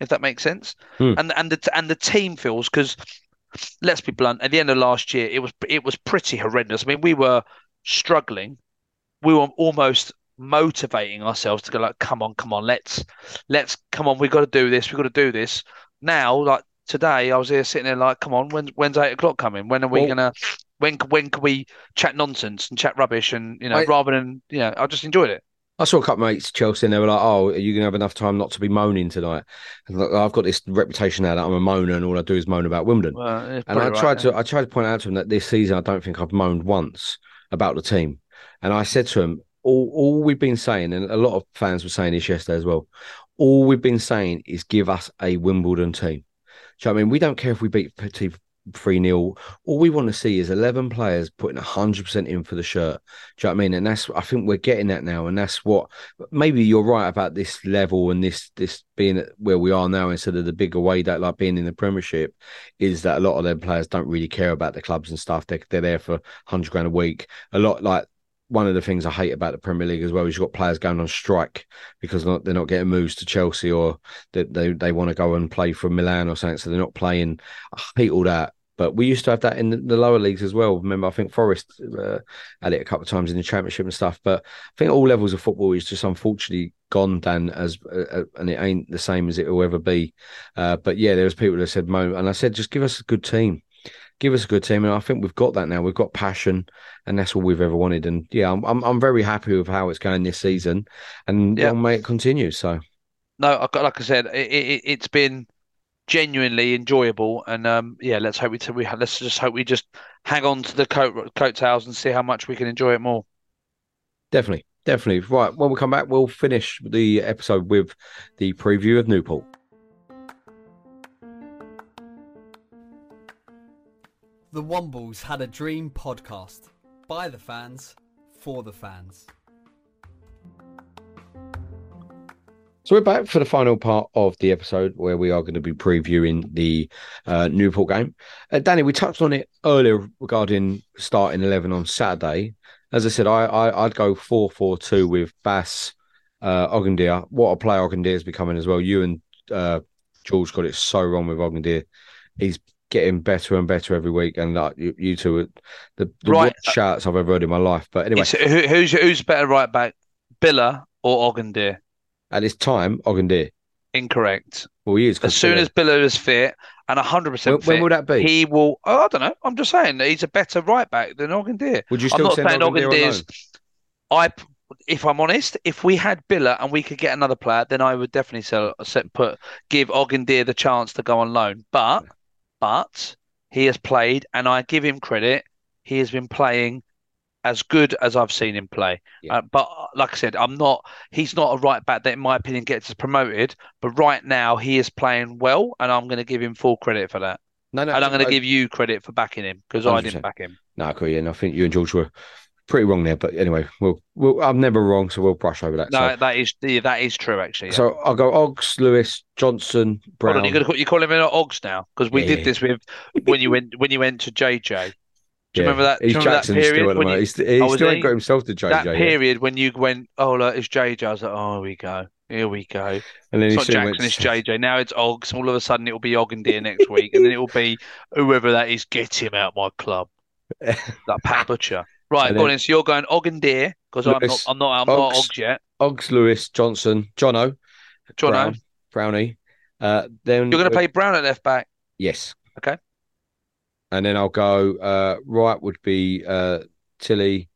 if that makes sense, Hmm. and and the and the team feels because let's be blunt. At the end of last year, it was it was pretty horrendous. I mean, we were struggling. We were almost motivating ourselves to go like, come on, come on, let's let's come on. We've got to do this. We've got to do this. Now, like today, I was here sitting there like, come on, when's when's eight o'clock coming? When are we Well- gonna? When when can we chat nonsense and chat rubbish and you know I- rather than you know I just enjoyed it. I saw a couple of mates Chelsea, and they were like, "Oh, are you gonna have enough time not to be moaning tonight?" And look, I've got this reputation now that I'm a moaner, and all I do is moan about Wimbledon. Well, And I probably tried right, to I tried to point out to him that this season I don't think I've moaned once about the team. And I said to him, all all we've been saying, and a lot of fans were saying this yesterday as well, all we've been saying is give us a Wimbledon team. Do you know I mean? We don't care if we beat 3 0. All we want to see is 11 players putting 100% in for the shirt. Do you know what I mean? And that's, I think we're getting that now. And that's what, maybe you're right about this level and this, this being where we are now instead of the bigger way that like being in the Premiership is that a lot of them players don't really care about the clubs and stuff. They're, they're there for 100 grand a week. A lot like, one of the things I hate about the Premier League as well is you've got players going on strike because not, they're not getting moves to Chelsea or they, they, they want to go and play for Milan or something. So they're not playing. I hate all that. But we used to have that in the, the lower leagues as well. Remember, I think Forest uh, had it a couple of times in the Championship and stuff. But I think all levels of football is just unfortunately gone, Dan, as uh, uh, and it ain't the same as it will ever be. Uh, but yeah, there was people that said, Mo, and I said, just give us a good team. Give us a good team, and I think we've got that now. We've got passion, and that's all we've ever wanted. And yeah, I'm I'm, I'm very happy with how it's going this season, and Yeah. long may it continue. So No, like I said, it, it, it's been genuinely enjoyable, and um, yeah, let's hope we we let's just hope we just hang on to the coat coattails and see how much we can enjoy it more. Definitely, definitely. Right, when we come back, we'll finish the episode with the preview of Newport. The Wombles Had a Dream podcast. By the fans, for the fans. So we're back for the final part of the episode where we are going to be previewing the uh, Newport game. Uh, Danny, we touched on it earlier regarding starting eleven on Saturday. As I said, I, I I'd go four four two with Bass, uh. What a player Ogundere is becoming as well. You and uh, George got it so wrong with Ogundere. He's getting better and better every week, and like you, you two, are the, the Right. worst uh, shouts I've ever heard in my life. But anyway, who, who's who's better right back, Biler or Ogundere? at this time, Ogundere. Incorrect. Well, he is. As soon as Biler is fit and 100% when fit, will that be? he will. Oh, I don't know. I'm just saying that he's a better right back than Ogundere. Would you I'm still not send saying Ogundere on Ogundere's. I, if I'm honest, if we had Biler and we could get another player, then I would definitely sell, set, put give Ogundere the chance to go on loan. But, but he has played, and I give him credit. He has been playing as good as I've seen him play. Yeah. Uh, but uh, like I said, I'm not. He's not a right back that, in my opinion, gets us promoted. But right now, he is playing well, and I'm going to give him full credit for that. No, no, And I'm going to give you credit for backing him because I didn't back him. No, I agree, and I think you and George were pretty wrong there. But anyway, we'll, we'll I'm never wrong, so we'll brush over that. No, so, that is yeah, that is true actually. yeah. so I'll go Oggs, Lewis, Johnson, Brown. Hold on, you got to you call him in Ogs now because we Yeah, did this with when you went when you went to JJ. Do you remember that? He's remember that Jackson still period at the when moment. you, He's, he Oh, still ain't got himself to JJ. that period when you went, oh look, it's JJ. I was like, oh, here we go, here we go. and then It's not Jackson, went, it's JJ. Now it's Ogs. All of a sudden, it'll be Ogundere next week, and then it'll be whoever that is. Get him out my club. That Pat Butcher. Right, And go then- on. So you're going Ogundere because I'm not. I'm not. I'm not Oggs, Ogs yet. Oggs, Lewis, Johnson, Jono, Jono, Brown, Brownie. Uh, then you're going to play Brown at left back. Yes. Okay. And then I'll go. Uh, right would be uh, Tilley.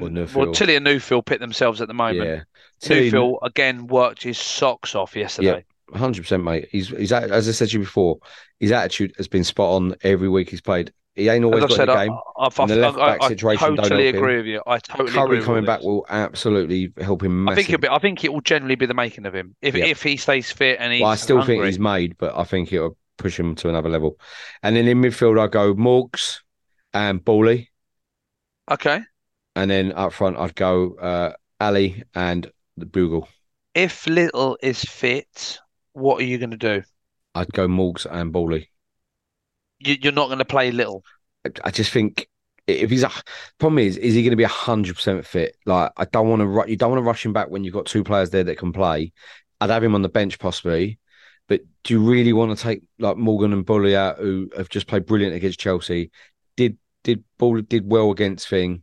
Or And Neufville. well, Tilley and Neufville pit themselves at the moment. Yeah. Tilley, Neufville again worked his socks off yesterday. Yeah. hundred percent, mate. He's he's as I said to you before. His attitude has been spot on every week he's played. He ain't always got said, the game. I've, and the I've, left-back I, I situation totally him. agree with you. I totally Currie with coming back this. will absolutely help him I think massively. be. I think it will generally be the making of him if Yeah. if he stays fit and he's well, I still think he's made, but I think it'll push him to another level. And then in midfield, I go Morgs and Bawley, okay. and then up front, I'd go uh, Ali, and the Bugle. If Little is fit, what are you going to do? I'd go Morgs and Bawley. You, you're not going to play Little. I- just think if he's a problem is is he going to be hundred percent fit? Like I don't want to you don't want to rush him back when you've got two players there that can play. I'd have him on the bench possibly, but do you really want to take like Morgan and Bully out who have just played brilliant against Chelsea? Did did Ball did well against Thing?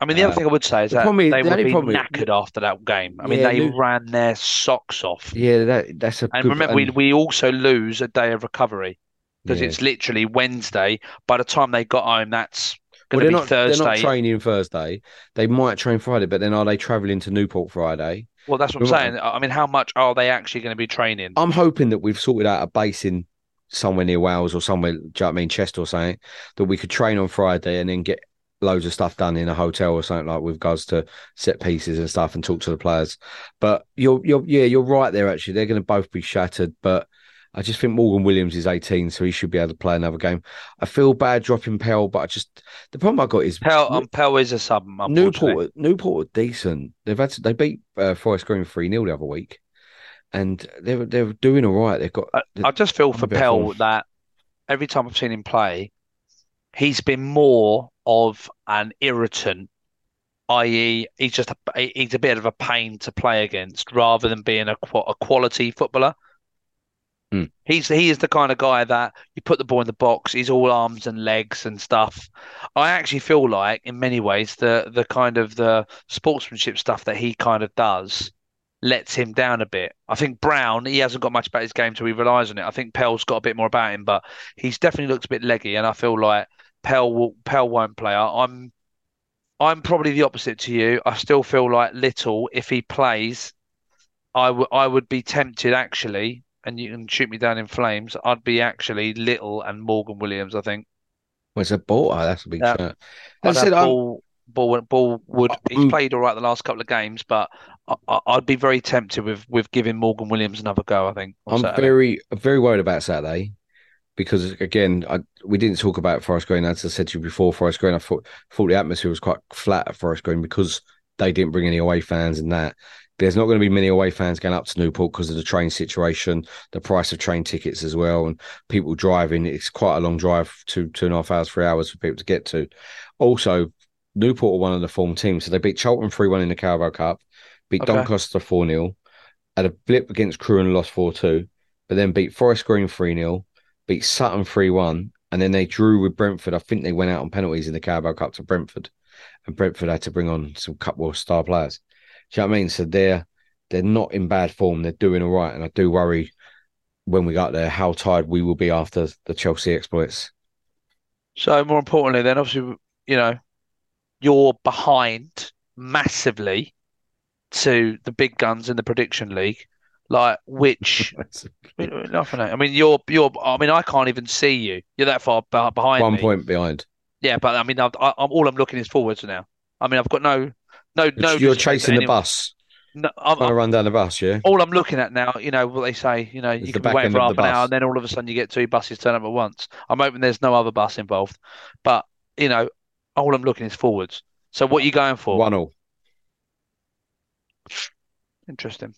I mean, the other Uh, thing I would say is the that problem is- they the would be problem is- knackered after that game. I mean, Yeah, they Lu- ran their socks off. Yeah, that that's a And good, remember, we, we also lose a day of recovery because yeah. it's literally Wednesday. By the time they got home, that's going they're to be not they're not training Thursday. They might train Friday, but then are they travelling to Newport Friday? Well, that's what I'm saying. I mean, how much are they actually going to be training? I'm hoping that we've sorted out a base in somewhere near Wales or somewhere, do you know what I mean, Chester or something, that we could train on Friday and then get loads of stuff done in a hotel or something like with regards to set pieces and stuff and talk to the players. But you're you're yeah, you're right there actually. They're gonna both be shattered, but I just think Morgan Williams is 18, so he should be able to play another game. I feel bad dropping Pell, but I just the problem I got is Pell, um, Pell is a sub. Newport, Newport are decent. They've had to, they beat uh, Forest Green three 0 the other week, and they're they're doing all right. They've got. I, I just feel for a bit of Pell form. that every time I've seen him play, he's been more of an irritant, i.e., he's just a, he's a bit of a pain to play against rather than being a, a quality footballer. Hmm. He's he is the kind of guy that you put the ball in the box, he's all arms and legs and stuff. I actually feel like in many ways the the kind of the sportsmanship stuff that he kind of does lets him down a bit. I think Brown, he hasn't got much about his game, so he relies on it. I think Pell's got a bit more about him, but he's definitely looks a bit leggy, and I feel like Pell will, Pell won't play. I, I'm I'm probably the opposite to you. I still feel like Little, if he plays, I would I would be tempted actually, and you can shoot me down in flames. I'd be actually Little and Morgan Williams. I think. Well, it's a ball. Oh, that's a big Yeah. shirt. I'd I said, I'm, ball, ball, ball would. He's Mm. played all right the last couple of games, but I, I'd be very tempted with with giving Morgan Williams another go. I think. I'm Saturday. very very worried about Saturday because again, I, we didn't talk about Forest Green. As I said to you before, Forest Green, I thought thought the atmosphere was quite flat at Forest Green because they didn't bring any away fans and that. There's not going to be many away fans going up to Newport because of the train situation, the price of train tickets as well, and people driving. It's quite a long drive, two two and a half hours, three hours for people to get to. Also, Newport are one of the form teams, so they beat Cheltenham three one in the Carabao Cup, beat Okay. Doncaster four 0 had a blip against Crewe and lost four two, but then beat Forest Green three 0 beat Sutton three one, and then they drew with Brentford. I think they went out on penalties in the Carabao Cup to Brentford, and Brentford had to bring on some couple of star players. Do you know what I mean? So they're they're not in bad form. They're doing all right, and I do worry when we got there how tired we will be after the Chelsea exploits. So more importantly, then obviously, you know, you're behind massively to the big guns in the prediction league. Like which I mean, nothing. Eh? I mean, you're you're. I mean, I can't even see you. You're that far behind One me. point behind. Yeah, but I mean, I've, I'm all I'm looking is forwards now. I mean, I've got no, no, no. You're chasing the bus, No, I'm, trying to run down the bus. Yeah, all I'm looking at now, you know, what they say, you know, It's you can be waiting for half an hour, and then all of a sudden you get two buses turn up at once. I'm hoping there's no other bus involved, but you know, all I'm looking is forwards. So what are you going for? one all. Interesting.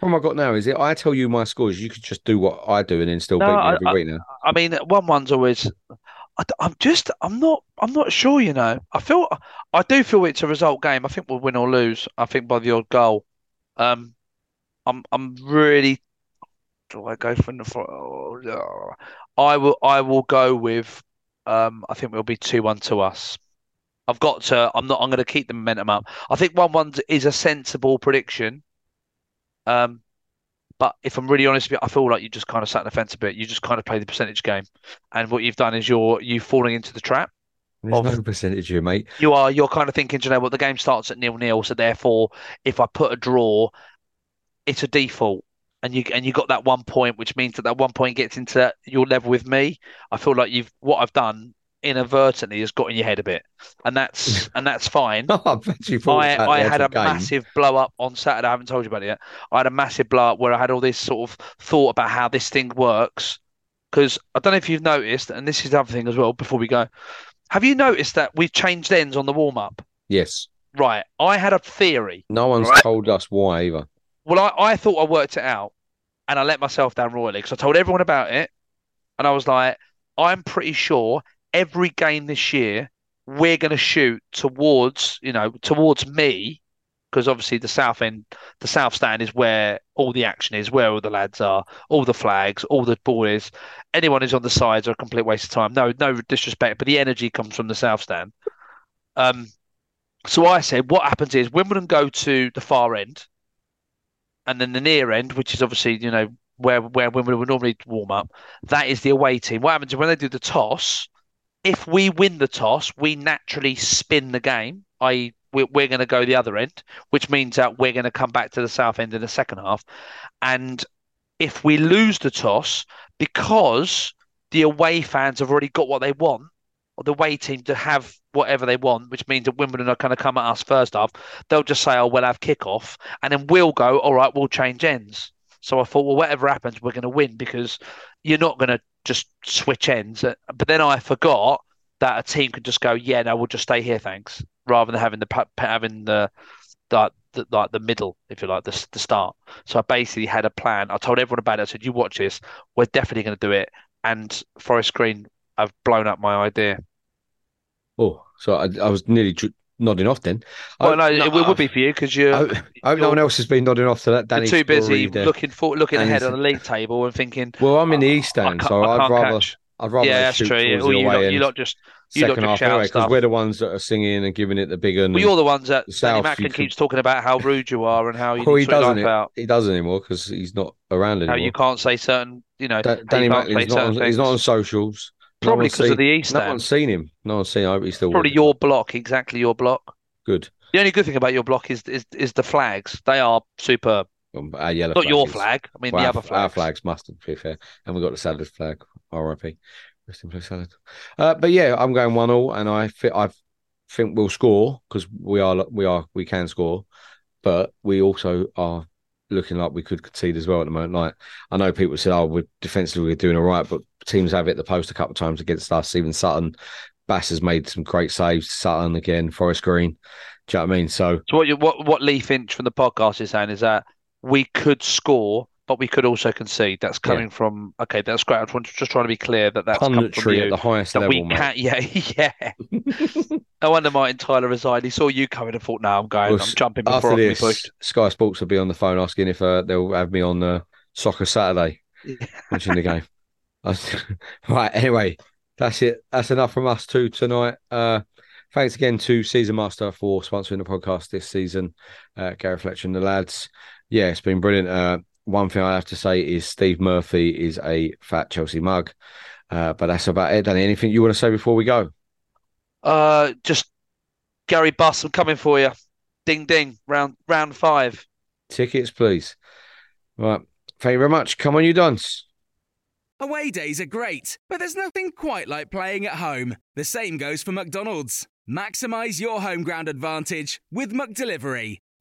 Problem I got now is it. I tell you my scores. You could just do what I do and then still No, beat me I- every week now. I mean, one one's always. I, am just. I'm not. I'm not sure. You know. I feel. I do feel it's a result game. I think we'll win or lose. I think by the odd goal. Um, I'm. I'm really. Do I go for the? Oh. I will. I will go with. Um, I think we'll be two one to us. I've got to. I'm not. I'm going to keep the momentum up. I think one one is a sensible prediction. Um, but if I'm really honest with you, I feel like you just kind of sat on the fence a bit. You just kind of play the percentage game, and what you've done is you're you falling into the trap. There's of- no percentage here, mate. You are you're kind of thinking, "Do you know what, the game starts at nil nil, so therefore, if I put a draw, it's a default, and you and you got that one point, which means that that one point gets into your level with me. I feel like you've what I've done inadvertently has got in your head a bit, and that's and that's fine. I bet you I, I had a game. massive blow up on Saturday. I haven't told you about it yet. I had a massive blow up where I had all this sort of thought about how this thing works. Because I don't know if you've noticed, and this is the other thing as well before we go. Have you noticed that we've changed ends on the warm up? Yes. right, I had a theory. No one's Right. told us why either. Well, I, I thought I worked it out and I let myself down royally because I told everyone about it. And I was like, I'm pretty sure every game this year, we're going to shoot towards, you know, towards me. Because obviously the south end, the south stand is where all the action is, where all the lads are, all the flags, all the boys. Anyone who's on the sides are a complete waste of time. No, no disrespect, but the energy comes from the south stand. Um, so I said, what happens is Wimbledon go to the far end, and then the near end, which is obviously you know where where Wimbledon would normally warm up, that is the away team. What happens is when they do the toss, if we win the toss, we naturally spin the game. We're, we're going to go the other end, which means that we're going to come back to the south end in the second half, and if we lose the toss because the away fans have already got what they want, or the away team to have whatever they want, which means that Wimbledon are going to come at us first half, they'll just say, "Oh, we'll have kickoff," and then we'll go, "All right, we'll change ends." So I thought, well, whatever happens, we're going to win because you're not going to just switch ends. Uh, But then I forgot that a team could just go, "Yeah, no, we'll just stay here, thanks," rather than having the having the the, the like the middle, if you like, the the start. So I basically had a plan. I told everyone about it. I said, "You watch this. We're definitely going to do it." And Forest Green have blown up my idea. Oh, so I, I was nearly dr- nodding off then. Well, I, no, it would be for you because you're I, I hope no one else has been nodding off to that. Danny too busy there. looking for looking And ahead on the league table and thinking. Well, I'm in the oh, East I Stand, so I'd rather catch. I'd rather Yeah, that's true. Yeah. Well, you away lot, you lot just you second half anyway, because we're the ones that are singing and giving it the big un. Well, you're the ones that the Danny South, you Macklin can- keeps talking about how rude you are and how you well, he doesn't. life out. He doesn't anymore because he's not around How anymore. you can't say certain, you know, Da- Danny you Macklin's not on, he's not on socials. No Probably because seen- of the East No Stand. one's seen him. No one's seen. I hope he's still Probably your block, exactly your block. good. The only good thing about your block is is is the flags. They are superb. Um, Our yellow Not your is- flag. I mean well, the our, other our flags. flags must to be fair, and we've got the salad flag. R.I.P. Rest in peace, salad. Uh, but yeah, I'm going one all, and I I think we'll score because we are we are we can score, but we also are looking like we could concede as well at the moment. Like I know people said, "Oh, we're defensively we're doing all right," but teams have hit the post a couple of times against us. Even Sutton, Bass has made some great saves. Sutton again, Forest Green. Do you know what I mean? So So what you what what Lee Finch from the podcast is saying is that we could score, but we could also concede. That's coming from okay. That's great. I'm just trying to be clear that that's punditry at the highest level, we mate. can't. Yeah, yeah. no wonder Martin Tyler resigned. He saw you coming and thought, "No, I'm going. Well, I'm jumping before I can be this, pushed." Sky Sports will be on the phone asking if uh, they'll have me on uh, Soccer Saturday watching the game. Right. Anyway, that's it. That's enough from us two tonight. Uh, thanks again to Season Master for sponsoring the podcast this season. Uh, Gary Fletcher and the lads. Yeah, it's been brilliant. Uh, one thing I have to say is Steve Murphy is a fat Chelsea mug. Uh, but that's about it, Danny. Anything you want to say before we go? Uh, just Gary Buss, I'm coming for you. Ding ding. Round round five. Tickets, please. Right. Thank you very much. Come on, you dons. Away days are great, but there's nothing quite like playing at home. The same goes for McDonald's. Maximize your home ground advantage with McDelivery.